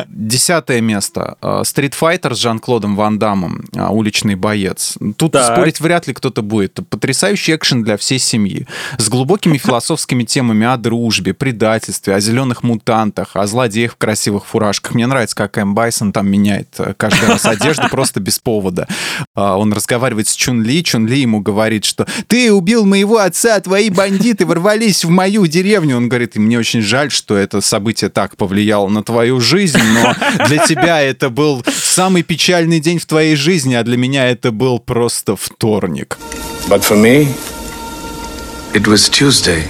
Десятое место. Стритфайтер с Жан-Клодом Ван Дамом, а, уличный боец. Тут так. спорить вряд ли кто-то будет. Потрясающий экшен для всей семьи. С глубокими философскими темами о дружбе, предательстве, о зеленых мутантах, о злодеях в красивых фуражках. Мне нравится, как Эм Байсон там меняет э, каждый раз одежду просто без повода. А, он разговаривает с Чун Ли, Чун Ли ему говорит, что «Ты убил моего отца, твои бандиты ворвались в мою деревню». Он говорит, и мне очень жаль, что это событие так повлияло на твою жизнь, но для тебя это был самый печальный день в твоей жизни, а для меня это был просто вторник. But for me, it was Tuesday.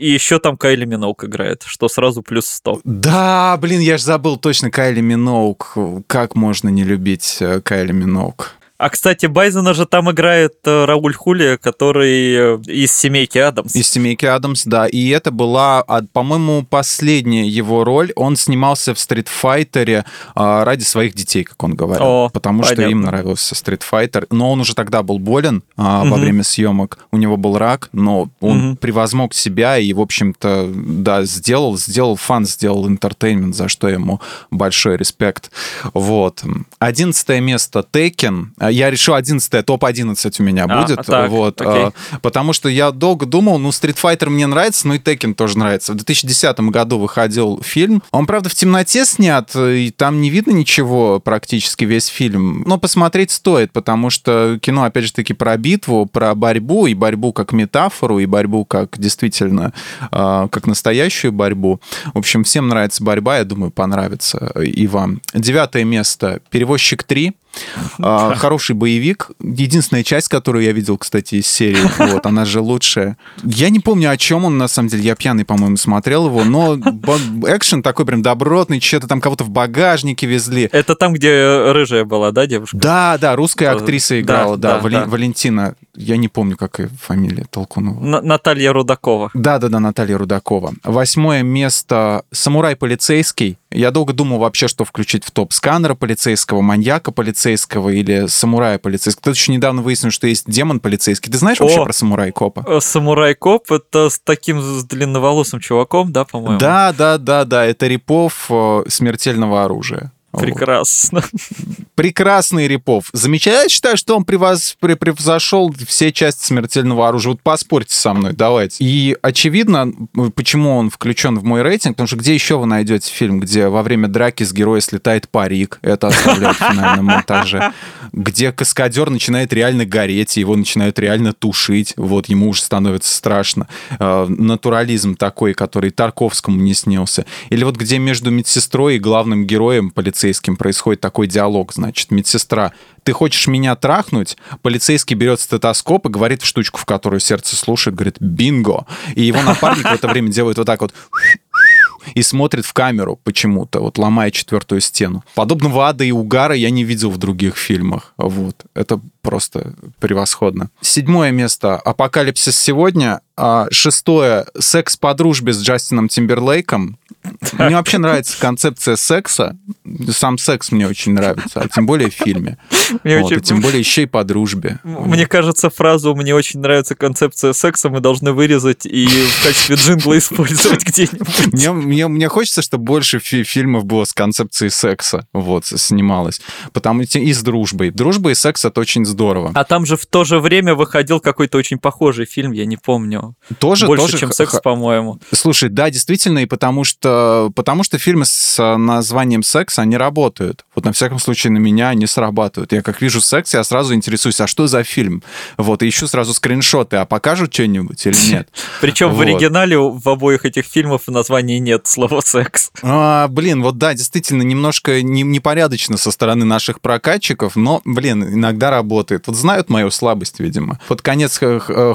И еще там Кайли Миноук играет, что сразу плюс 100. Да, блин, я же забыл точно Кайли Миноук. Как можно не любить э, Кайли Миноук? А, кстати, Байзена же там играет э, Рауль Хули, который э, из «Семейки Адамс». Из «Семейки Адамс», да. И это была, по-моему, последняя его роль. Он снимался в «Street Fighter е» а, ради своих детей, как он говорил. О, потому понятно. что им нравился «Street Fighter». Но он уже тогда был болен а, угу. во время съемок. У него был рак, но он угу. превозмог себя и, в общем-то, да, сделал, сделал fun, сделал entertainment, за что ему большой респект. Вот. Одиннадцатое место «Tekken» я решил 11 топ-11 у меня а, будет. Так, вот, окей. потому что я долго думал, ну, Street Fighter мне нравится, ну и Tekken тоже нравится. В 2010 году выходил фильм. Он, правда, в темноте снят, и там не видно ничего практически весь фильм. Но посмотреть стоит, потому что кино, опять же таки, про битву, про борьбу, и борьбу как метафору, и борьбу как действительно, а, как настоящую борьбу. В общем, всем нравится борьба, я думаю, понравится и вам. Девятое место. «Перевозчик 3». А, хороший боевик. Единственная часть, которую я видел, кстати, из серии, *laughs* вот, она же лучшая. Я не помню, о чем он, на самом деле. Я пьяный, по-моему, смотрел его, но экшен такой прям добротный, что-то там кого-то в багажнике везли. Это там, где рыжая была, да, девушка? Да, да, русская актриса играла, да, да, да, Валентина. Я не помню, какая фамилия Толкунова. Наталья Рудакова. Да-да-да, Наталья Рудакова. Восьмое место «Самурай полицейский». Я долго думал вообще, что включить в топ сканера полицейского, маньяка полицейского или самурая полицейского. Тут еще недавно выяснил, что есть демон полицейский. Ты знаешь О, вообще про самурай-копа? Э, самурай-коп — это с таким с длинноволосым чуваком, да, по-моему? Да, да, да, да. Это Рипов э, смертельного оружия. Прекрасно. Прекрасный Репов. Замечательно. Я считаю, что он превоз... превзошел все части смертельного оружия. Вот поспорьте со мной, давайте. И очевидно, почему он включен в мой рейтинг, потому что где еще вы найдете фильм, где во время драки с героя слетает парик, это оставляют в финальном монтаже, где каскадер начинает реально гореть, его начинают реально тушить, вот ему уже становится страшно. Э, натурализм такой, который Тарковскому не снился. Или вот где между медсестрой и главным героем полицейским полицейским происходит такой диалог, значит, медсестра, ты хочешь меня трахнуть? Полицейский берет стетоскоп и говорит в штучку, в которую сердце слушает, говорит, бинго. И его напарник в это время делает вот так вот и смотрит в камеру почему-то, вот ломая четвертую стену. Подобного ада и угара я не видел в других фильмах. Вот. Это просто превосходно. Седьмое место «Апокалипсис сегодня». А шестое «Секс по дружбе с Джастином Тимберлейком». Мне вообще нравится концепция секса. Сам секс мне очень нравится, а тем более в фильме. Мне вот, очень... и тем более еще и по дружбе. Мне кажется, фразу «мне очень нравится концепция секса» мы должны вырезать и в качестве джингла использовать где-нибудь. Мне, мне, мне хочется, чтобы больше фи фильмов было с концепцией секса вот, снималось. Потому что и с дружбой. Дружба и секс — это очень здорово. А там же в то же время выходил какой-то очень похожий фильм, я не помню. Тоже, Больше, тоже чем секс, по-моему. Слушай, да, действительно, и потому что, потому что фильмы с названием секс, они работают. Вот на всяком случае на меня они срабатывают. Я как вижу секс, я сразу интересуюсь, а что за фильм? Вот, и ищу сразу скриншоты, а покажут что-нибудь или нет? *laughs* Причем в оригинале в обоих этих фильмов в названии нет слова секс. А, блин, вот да, действительно, немножко непорядочно со стороны наших прокатчиков, но, блин, иногда работает. Вот знают мою слабость, видимо. Под конец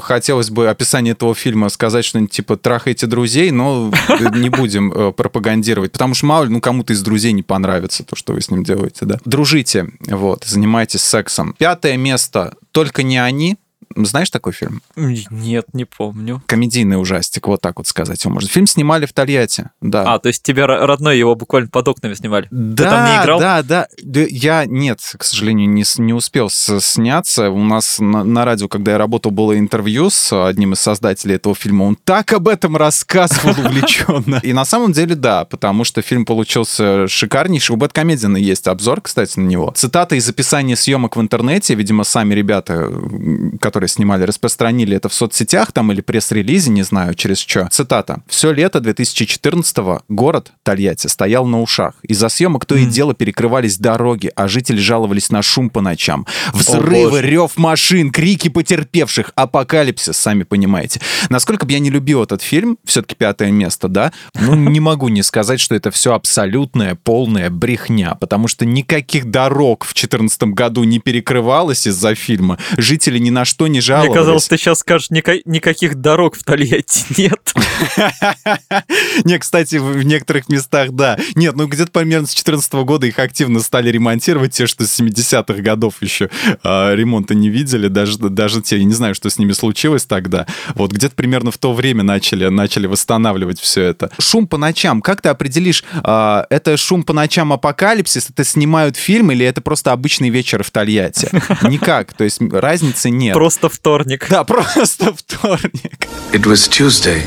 хотелось бы описание этого фильма сказать что-нибудь типа «трахайте друзей», но *laughs* не будем э, пропагандировать, потому что мало ли, ну, кому-то из друзей не понравится то, что вы с ним делаете, да. Дружите, вот, занимайтесь сексом. Пятое место «Только не они», знаешь такой фильм? Нет, не помню. Комедийный ужастик, вот так вот сказать его можно. Фильм снимали в Тольятти, да. А, то есть тебе родной его буквально под окнами снимали? Да, Ты там не играл? да, да. Я, нет, к сожалению, не, не успел сняться. У нас на, на радио, когда я работал, было интервью с одним из создателей этого фильма. Он так об этом рассказывал увлеченно. И на самом деле, да, потому что фильм получился шикарнейший. У Бэткомедиана есть обзор, кстати, на него. Цитата из описания съемок в интернете, видимо, сами ребята, которые которые снимали, распространили это в соцсетях там или пресс-релизе, не знаю, через что. Цитата. «Все лето 2014-го город Тольятти стоял на ушах. Из-за съемок то и дело перекрывались дороги, а жители жаловались на шум по ночам. Взрывы, рев машин, крики потерпевших, апокалипсис, сами понимаете. Насколько бы я не любил этот фильм, все-таки пятое место, да, ну, *laughs* не могу не сказать, что это все абсолютная, полная брехня, потому что никаких дорог в 2014 году не перекрывалось из-за фильма. Жители ни на что не не жаловались. Мне казалось, ты сейчас скажешь, ника- никаких дорог в Тольятти *laughs* нет. *laughs* Не, кстати, в некоторых местах, да. Нет, ну где-то примерно с 2014 года их активно стали ремонтировать, те, что с 70-х годов еще а, ремонта не видели, даже, даже те, я не знаю, что с ними случилось тогда. Вот где-то примерно в то время начали, начали восстанавливать все это. Шум по ночам. Как ты определишь, а, это шум по ночам апокалипсис, это снимают фильм или это просто обычный вечер в Тольятти? Никак, то есть разницы нет. Просто Просто вторник. Да, просто вторник. It was Tuesday.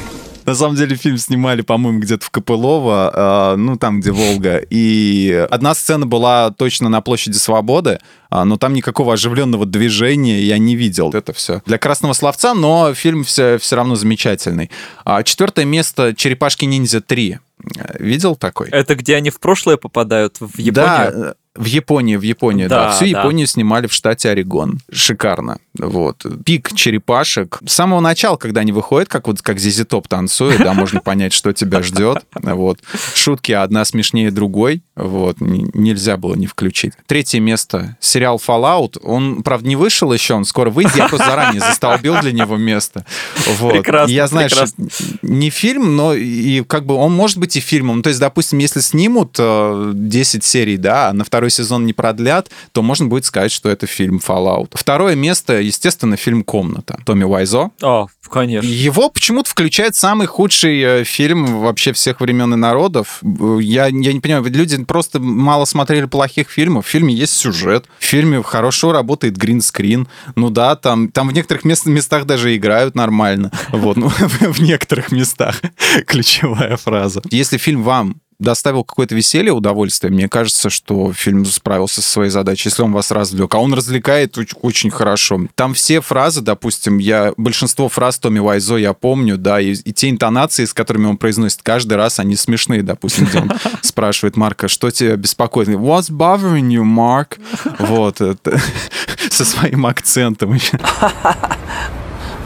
На самом деле фильм снимали, по-моему, где-то в Копылово, э, ну, там, где Волга. И одна сцена была точно на площади Свободы, э, но там никакого оживленного движения я не видел. Это все для красного словца, но фильм все, все равно замечательный. А четвертое место «Черепашки-ниндзя 3». Видел такой? Это где они в прошлое попадают, в Японию? Да, В Японии, в Японии, да. да. Всю да. Японию снимали в штате Орегон. Шикарно. Вот. Пик черепашек. С самого начала, когда они выходят, как вот как Зизи Топ танцует, да, можно понять, что тебя ждет. Вот. Шутки одна смешнее другой. Вот. Нельзя было не включить. Третье место. Сериал Fallout. Он, правда, не вышел еще, он скоро выйдет. Я просто заранее застолбил для него место. Вот. Прекрасно, Я знаю, прекрасно. что не фильм, но и как бы он может быть и фильмом. Ну, то есть, допустим, если снимут 10 э, серий, да, а на второй сезон не продлят, то можно будет сказать, что это фильм Fallout. Второе место, естественно, фильм «Комната» Томми Уайзо. О, конечно. Его почему-то включает самый худший э, фильм вообще всех времен и народов. Я, я не понимаю, люди просто мало смотрели плохих фильмов. В фильме есть сюжет, в фильме хорошо работает гринскрин. Ну да, там, там в некоторых мест, местах даже играют нормально. Вот, ну, *laughs* в некоторых местах *laughs* ключевая фраза. Если фильм вам доставил какое-то веселье, удовольствие, мне кажется, что фильм справился со своей задачей, если он вас развлек. А он развлекает очень хорошо. Там все фразы, допустим, я большинство фраз Томми Вайзо я помню, да, и, и те интонации, с которыми он произносит каждый раз, они смешные, допустим, где он *laughs* спрашивает Марка, что тебя беспокоит? What's bothering you, Mark? *laughs* Вот, это, *laughs* со своим акцентом.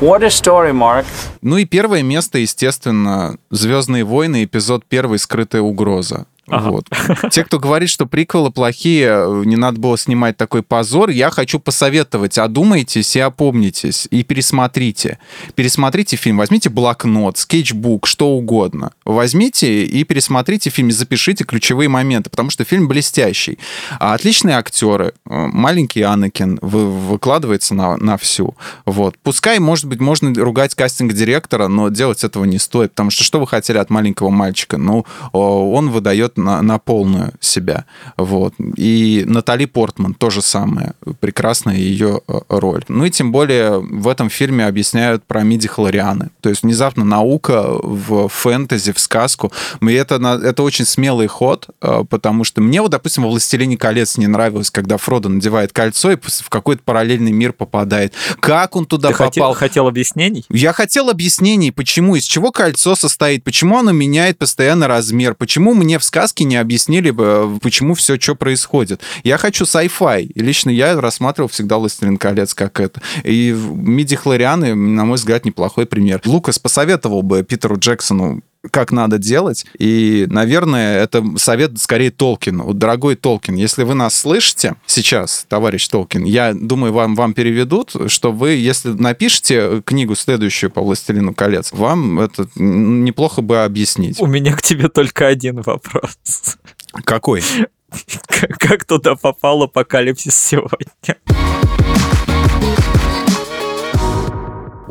What a story, Mark. Ну и первое место, естественно, «Звездные войны», эпизод первый «Скрытая угроза». Ага. Вот. Те, кто говорит, что приквелы плохие, не надо было снимать такой позор, я хочу посоветовать, одумайтесь и опомнитесь, и пересмотрите. Пересмотрите фильм, возьмите блокнот, скетчбук, что угодно. Возьмите и пересмотрите фильм, и запишите ключевые моменты, потому что фильм блестящий. А отличные актеры, маленький Анакин вы, выкладывается на, на всю. Вот. Пускай, может быть, можно ругать кастинг-директора, но делать этого не стоит, потому что что вы хотели от маленького мальчика? Ну, он выдает идет на, на полную себя. Вот. И Натали Портман то же самое. Прекрасная ее э, роль. Ну и тем более в этом фильме объясняют про миди-хлорианы. То есть внезапно наука в фэнтези, в сказку. И это, это очень смелый ход, э, потому что мне вот, допустим, во «Властелине колец» не нравилось, когда Фродо надевает кольцо и в какой-то параллельный мир попадает. Как он туда Ты попал? Хотел, хотел объяснений? Я хотел объяснений, почему, из чего кольцо состоит, почему оно меняет постоянно размер, почему мне в сказке сказки не объяснили бы, почему все, что происходит. Я хочу sci-fi. Лично я рассматривал всегда «Властелин колец» как это. И миди-хлорианы, на мой взгляд, неплохой пример. Лукас посоветовал бы Питеру Джексону как надо делать. И, наверное, это совет скорее Толкину. Дорогой Толкин, если вы нас слышите сейчас, товарищ Толкин, я думаю, вам, вам переведут, что вы, если напишете книгу следующую по «Властелину колец», вам это неплохо бы объяснить. У меня к тебе только один вопрос. Какой? *laughs* Как туда попал апокалипсис сегодня?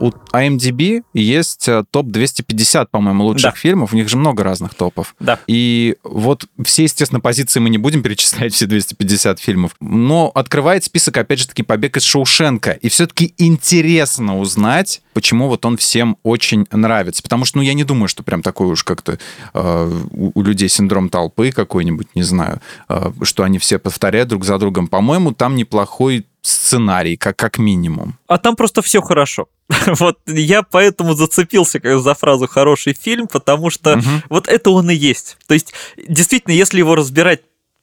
У IMDb есть э, топ 250, по-моему, лучших да. фильмов. У них же много разных топов. Да. И вот все, естественно, позиции мы не будем перечислять, все 250 фильмов. Но открывает список, опять же таки, «Побег из Шоушенка». И все-таки интересно узнать, почему вот он всем очень нравится. Потому что, ну, я не думаю, что прям такой уж как-то э, у, у людей синдром толпы какой-нибудь, не знаю, э, что они все повторяют друг за другом. По-моему, там неплохой сценарий, как, как минимум. А там просто все хорошо. *laughs* вот я поэтому зацепился за фразу «хороший фильм», потому что угу. вот это он и есть. То есть, действительно, если его разбирать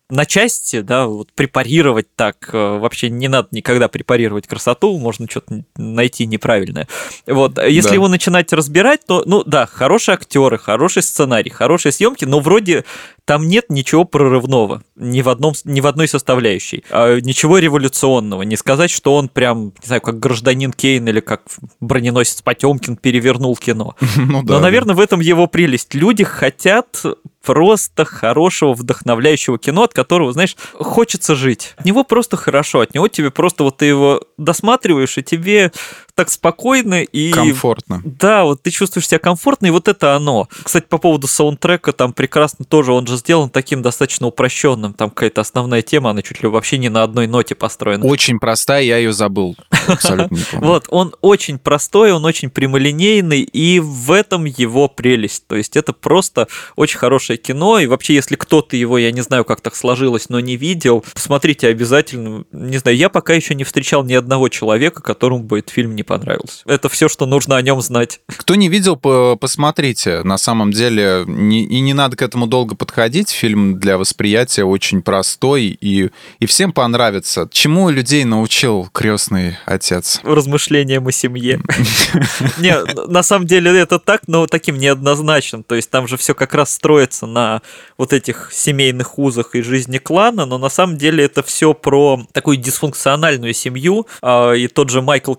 на части, да, вот препарировать так, э, вообще не надо никогда препарировать красоту, можно что-то найти неправильное. Вот, если да. его начинать разбирать, то, ну да, хорошие актеры, хороший сценарий, хорошие съемки, но вроде там нет ничего прорывного ни в, одном, ни в одной составляющей. А, ничего революционного. Не сказать, что он прям, не знаю, как гражданин Кейн или как броненосец Потемкин перевернул кино. *laughs* Ну, да, Но, наверное, да. в этом его прелесть. Люди хотят просто хорошего, вдохновляющего кино, от которого, знаешь, хочется жить. От него просто хорошо, от него тебе просто вот ты его досматриваешь, и тебе так спокойно и... Комфортно. Да, вот ты чувствуешь себя комфортно, и вот это оно. Кстати, по поводу саундтрека, там прекрасно тоже, он же сделан таким достаточно упрощенным. Там какая-то основная тема, она чуть ли вообще не на одной ноте построена. Очень простая, я ее забыл. Абсолютно. Вот, он очень простой, он очень прямолинейный, и в этом его прелесть. То есть это просто очень хорошее кино, и вообще, если кто-то его, я не знаю, как так сложилось, но не видел, посмотрите обязательно. Не знаю, я пока еще не встречал ни одного человека, которому бы этот фильм не понравился. Это все, что нужно о нем знать. Кто не видел, посмотрите. На самом деле, не, и не надо к этому долго подходить. Фильм для восприятия очень простой и, и всем понравится. Чему людей научил крестный отец? Размышлениям о семье. *laughs* Не, на самом деле это так, но таким неоднозначным. То есть там же все как раз строится на вот этих семейных узах и жизни клана, но на самом деле это все про такую дисфункциональную семью. А, и тот же Майкл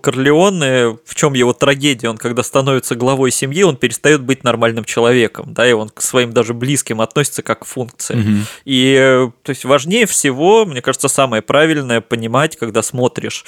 Корлеоне, в чем его трагедия, он когда становится главой семьи, он перестает быть нормальным человеком, да, и он к своим даже близким относится как к функции. Угу. И то есть важнее всего, мне кажется, самое правильное понимать, когда смотришь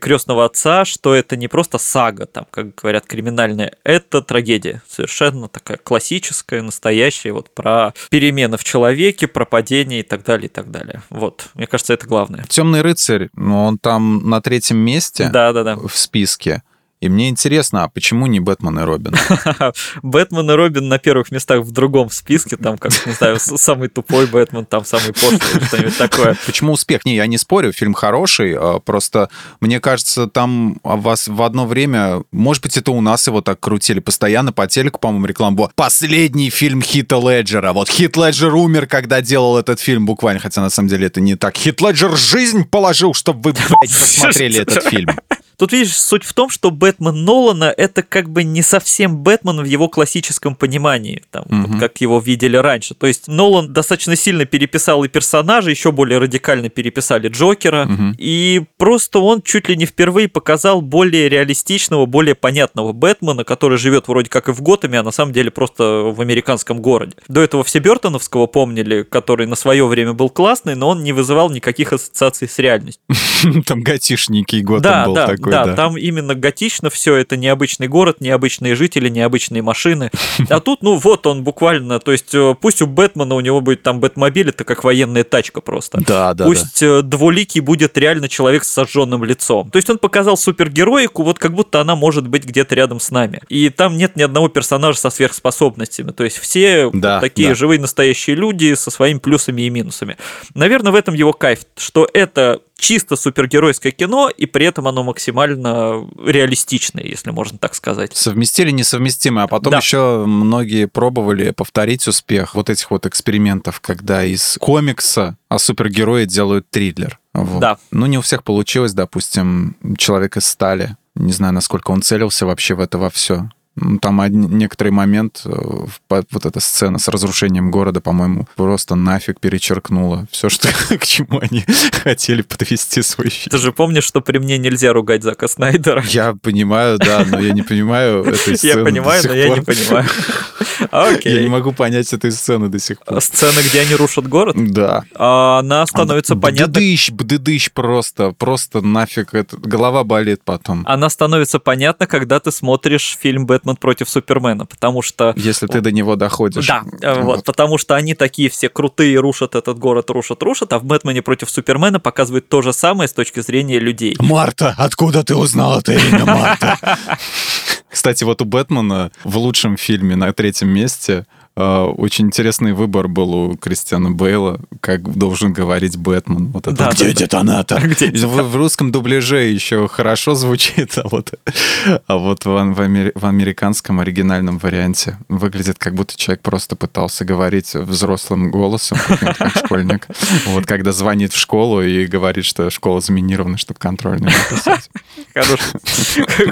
крестного отца, что это не просто сага, там, как говорят, криминальная, это трагедия. Совершенно такая классическая, настоящая, вот про перемены в человеке, про падение и так далее, и так далее. Вот, мне кажется, это главное. Темный рыцарь, ну, он там на третьем месте да, да, да. в списке. И мне интересно, а почему не Бэтмен и Робин? *laughs* Бэтмен и Робин на первых местах в другом списке, там, как, не знаю, самый тупой Бэтмен, там, самый пошлый, что-нибудь такое. Почему успех? Не, я не спорю, фильм хороший, а просто мне кажется, там вас в одно время, может быть, это у нас его так крутили постоянно по телеку, по-моему, реклама была. Последний фильм Хита Леджера. Вот Хит Леджер умер, когда делал этот фильм буквально, хотя на самом деле это не так. Хит Леджер жизнь положил, чтобы вы, блядь, *laughs* посмотрели этот фильм. Тут, видишь, суть в том, что Бэтмен Нолана — это как бы не совсем Бэтмен в его классическом понимании, там, угу. вот как его видели раньше. То есть Нолан достаточно сильно переписал и персонажа, еще более радикально переписали Джокера, угу. и просто он чуть ли не впервые показал более реалистичного, более понятного Бэтмена, который живет вроде как и в Готэме, а на самом деле просто в американском городе. До этого все Бертоновского помнили, который на свое время был классный, но он не вызывал никаких ассоциаций с реальностью. *laughs* Там готишненький Готэм был такой такой, да, да. Там именно готично все, это необычный город, необычные жители, необычные машины. А тут, ну вот он буквально, то есть э, пусть у Бэтмена у него будет там Бэтмобиль, это как военная тачка просто. Да, да. Пусть да. двуликий будет реально человек с сожженным лицом. То есть он показал супергероику, вот как будто она может быть где-то рядом с нами. И там нет ни одного персонажа со сверхспособностями. То есть все да, такие да. живые настоящие люди со своими плюсами и минусами. Наверное, в этом его кайф, что это чисто супергеройское кино, и при этом оно максимально реалистичное, если можно так сказать. Совместили несовместимое, а потом да. еще многие пробовали повторить успех вот этих вот экспериментов, когда из комикса о супергерое делают триллер. Вот. Да. Ну, не у всех получилось, допустим, «Человек из стали». Не знаю, насколько он целился вообще в это во все. Там один, некоторый момент, э, вот эта сцена с разрушением города, по-моему, просто нафиг перечеркнула все, что, *laughs* к чему они *laughs* хотели подвести свой фильм. Ты же помнишь, что при мне нельзя ругать Зака Снайдера? Я понимаю, да, но я не понимаю этой сцены Я понимаю, но я не понимаю. *laughs* Окей. Я не могу понять этой сцены до сих пор. Сцена, где они рушат город? Да. А она становится понятна... Бдыдыщ, бдыдыщ просто, просто нафиг, это, голова болит потом. Она становится понятна, когда ты смотришь фильм «Бэтмен против Супермена, потому что... Если ты до него доходишь. Да, э, вот. потому что они такие все крутые, рушат этот город, рушат, рушат, а в Бэтмене против Супермена показывают то же самое с точки зрения людей. Марта, откуда ты узнала это имя, Марта? *laughs* Кстати, вот у Бэтмена в лучшем фильме на третьем месте очень интересный выбор был у Кристиана Бейла, как должен говорить Бэтмен. Вот это. Да, где да, детонатор? *laughs* Где в, в русском дубляже еще хорошо звучит, а вот, *laughs* а вот в, в, амер, в американском оригинальном варианте выглядит, как будто человек просто пытался говорить взрослым голосом, как школьник. *laughs* Вот когда звонит в школу и говорит, что школа заминирована, чтобы контрольную написать. Хорошо.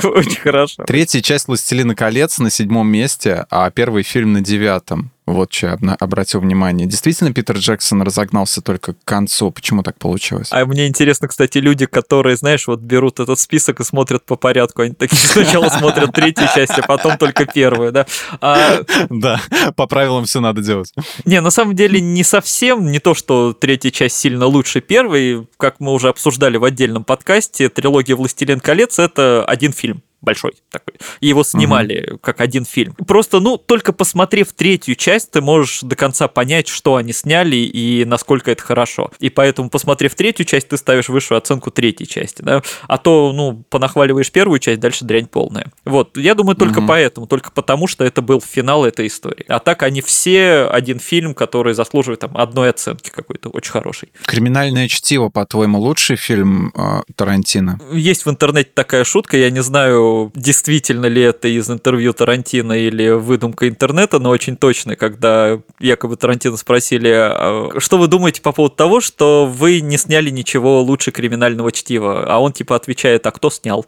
Очень хорошо. Третья часть «Властелина колец» на седьмом месте, а первый фильм на девятом. Вот что я обратил внимание. Действительно, Питер Джексон разогнался только к концу. Почему так получилось? А мне интересно, кстати, люди, которые, знаешь, вот берут этот список и смотрят по порядку. Они такие сначала смотрят третью часть, а потом только первую, да? А... Да, по правилам все надо делать. Не, на самом деле не совсем. Не то, что третья часть сильно лучше первой. Как мы уже обсуждали в отдельном подкасте, трилогия «Властелин колец» — это один фильм большой такой. И его снимали угу. как один фильм. Просто, ну, только посмотрев третью часть, ты можешь до конца понять, что они сняли и насколько это хорошо. И поэтому, посмотрев третью часть, ты ставишь высшую оценку третьей части, да. А то, ну, понахваливаешь первую часть, дальше дрянь полная. Вот, я думаю, только угу. поэтому, только потому, что это был финал этой истории. А так они все один фильм, который заслуживает там одной оценки какой-то, очень хороший. «Криминальное чтиво», по-твоему, лучший фильм э, Тарантино? Есть в интернете такая шутка, я не знаю, действительно ли это из интервью Тарантино или выдумка интернета, но очень точно, когда якобы Тарантино спросили, «А что вы думаете по поводу того, что вы не сняли ничего лучше криминального чтива? А он типа отвечает, а кто снял?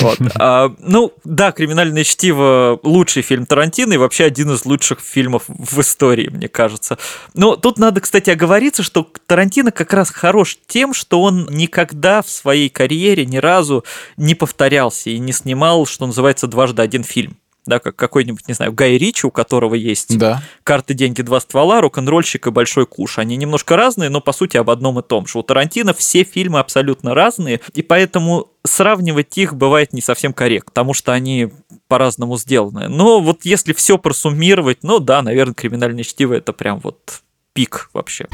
Вот. *laughs* А, ну, да, «Криминальное чтиво» — лучший фильм Тарантино и вообще один из лучших фильмов в истории, мне кажется. Но тут надо, кстати, оговориться, что Тарантино как раз хорош тем, что он никогда в своей карьере ни разу не повторялся и не снимал, что называется, дважды один фильм да, как какой-нибудь, не знаю, Гай Ричи, у которого есть да. карты, деньги, два ствола, рок-н-ролльщик и большой куш. Они немножко разные, но по сути об одном и том же. У Тарантино все фильмы абсолютно разные, и поэтому сравнивать их бывает не совсем корректно, потому что они по-разному сделаны. Но вот если все просуммировать, ну да, наверное, криминальное чтиво это прям вот пик вообще.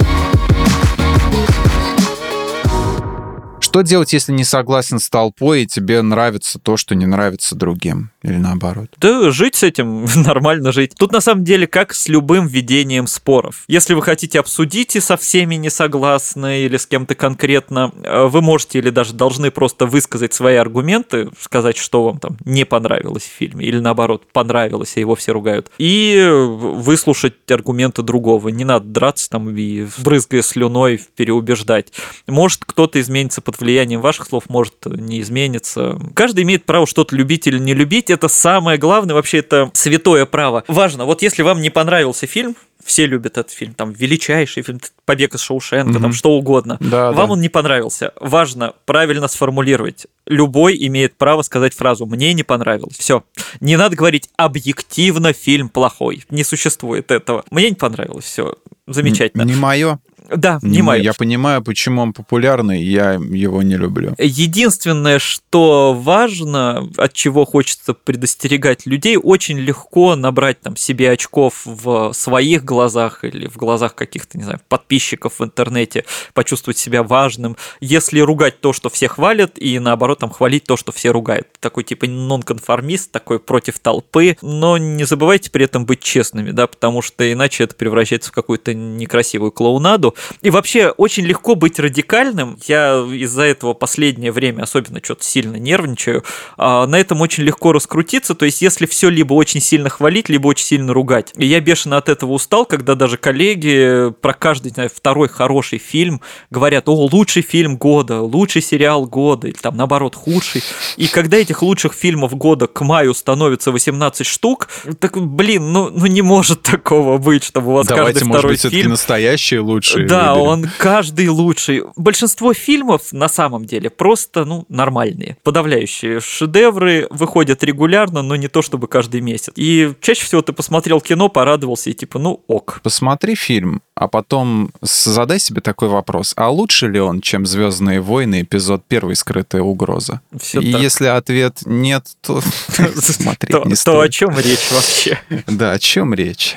Что делать, если не согласен с толпой, и тебе нравится то, что не нравится другим? Или наоборот? Да, жить с этим, *laughs* нормально жить. Тут на самом деле как с любым ведением споров. Если вы хотите обсудить и со всеми не согласны, или с кем-то конкретно, э, вы можете или даже должны просто высказать свои аргументы, сказать, что вам там не понравилось в фильме, или наоборот, понравилось, и его все ругают. И выслушать аргументы другого. Не надо драться там и брызгая слюной переубеждать. Может, кто-то изменится под влиянием ваших слов, может не изменится. Каждый имеет право что-то любить или не любить. Это самое главное, вообще это святое право. Важно, вот если вам не понравился фильм, все любят этот фильм, там величайший фильм «Побег из Шоушенка», угу. там что угодно. Да, Вам да. он не понравился. Важно правильно сформулировать. Любой имеет право сказать фразу «мне не понравилось». Все. Не надо говорить «объективно фильм плохой». Не существует этого. Мне не понравилось. Все. Замечательно. Не мое. Да, не, мое. Я понимаю, почему он популярный, я его не люблю. Единственное, что важно, от чего хочется предостерегать людей, очень легко набрать там себе очков в своих глазах или в глазах каких-то, не знаю, подписчиков в интернете, почувствовать себя важным, если ругать то, что все хвалят, и наоборот там хвалить то, что все ругают. Такой типа нонконформист, такой против толпы, но не забывайте при этом быть честными, да, потому что иначе это превращается в какую-то некрасивую клоунаду, и вообще очень легко быть радикальным. Я из-за этого последнее время особенно что-то сильно нервничаю. А, на этом очень легко раскрутиться. То есть, если все либо очень сильно хвалить, либо очень сильно ругать. И я бешено от этого устал, когда даже коллеги про каждый знаю, второй хороший фильм говорят, о, лучший фильм года, лучший сериал года, или там наоборот худший. И когда этих лучших фильмов года к маю становится 18 штук, так, блин, ну, ну не может *laughs* такого быть, чтобы у вас Давайте, каждый второй может быть, фильм... настоящие лучшие. Да, выберем. он каждый лучший. Большинство фильмов на самом деле просто, ну, нормальные. Подавляющие шедевры выходят регулярно, но не то чтобы каждый месяц. И чаще всего ты посмотрел кино, порадовался и типа, ну, ок. Посмотри фильм, а потом задай себе такой вопрос. А лучше ли он, чем «Звездные войны» эпизод первый «Скрытая угроза»? Все и так. если ответ нет, то *laughs* смотреть не стоит. То о чем речь вообще? Да, о чем речь?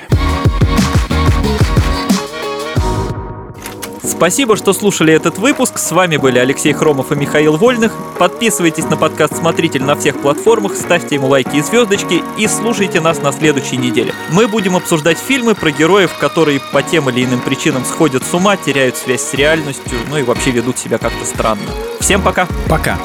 Спасибо, что слушали этот выпуск. С вами были Алексей Хромов и Михаил Вольных. Подписывайтесь на подкаст «Смотритель» на всех платформах, ставьте ему лайки и звездочки и слушайте нас на следующей неделе. Мы будем обсуждать фильмы про героев, которые по тем или иным причинам сходят с ума, теряют связь с реальностью, ну и вообще ведут себя как-то странно. Всем пока! Пока!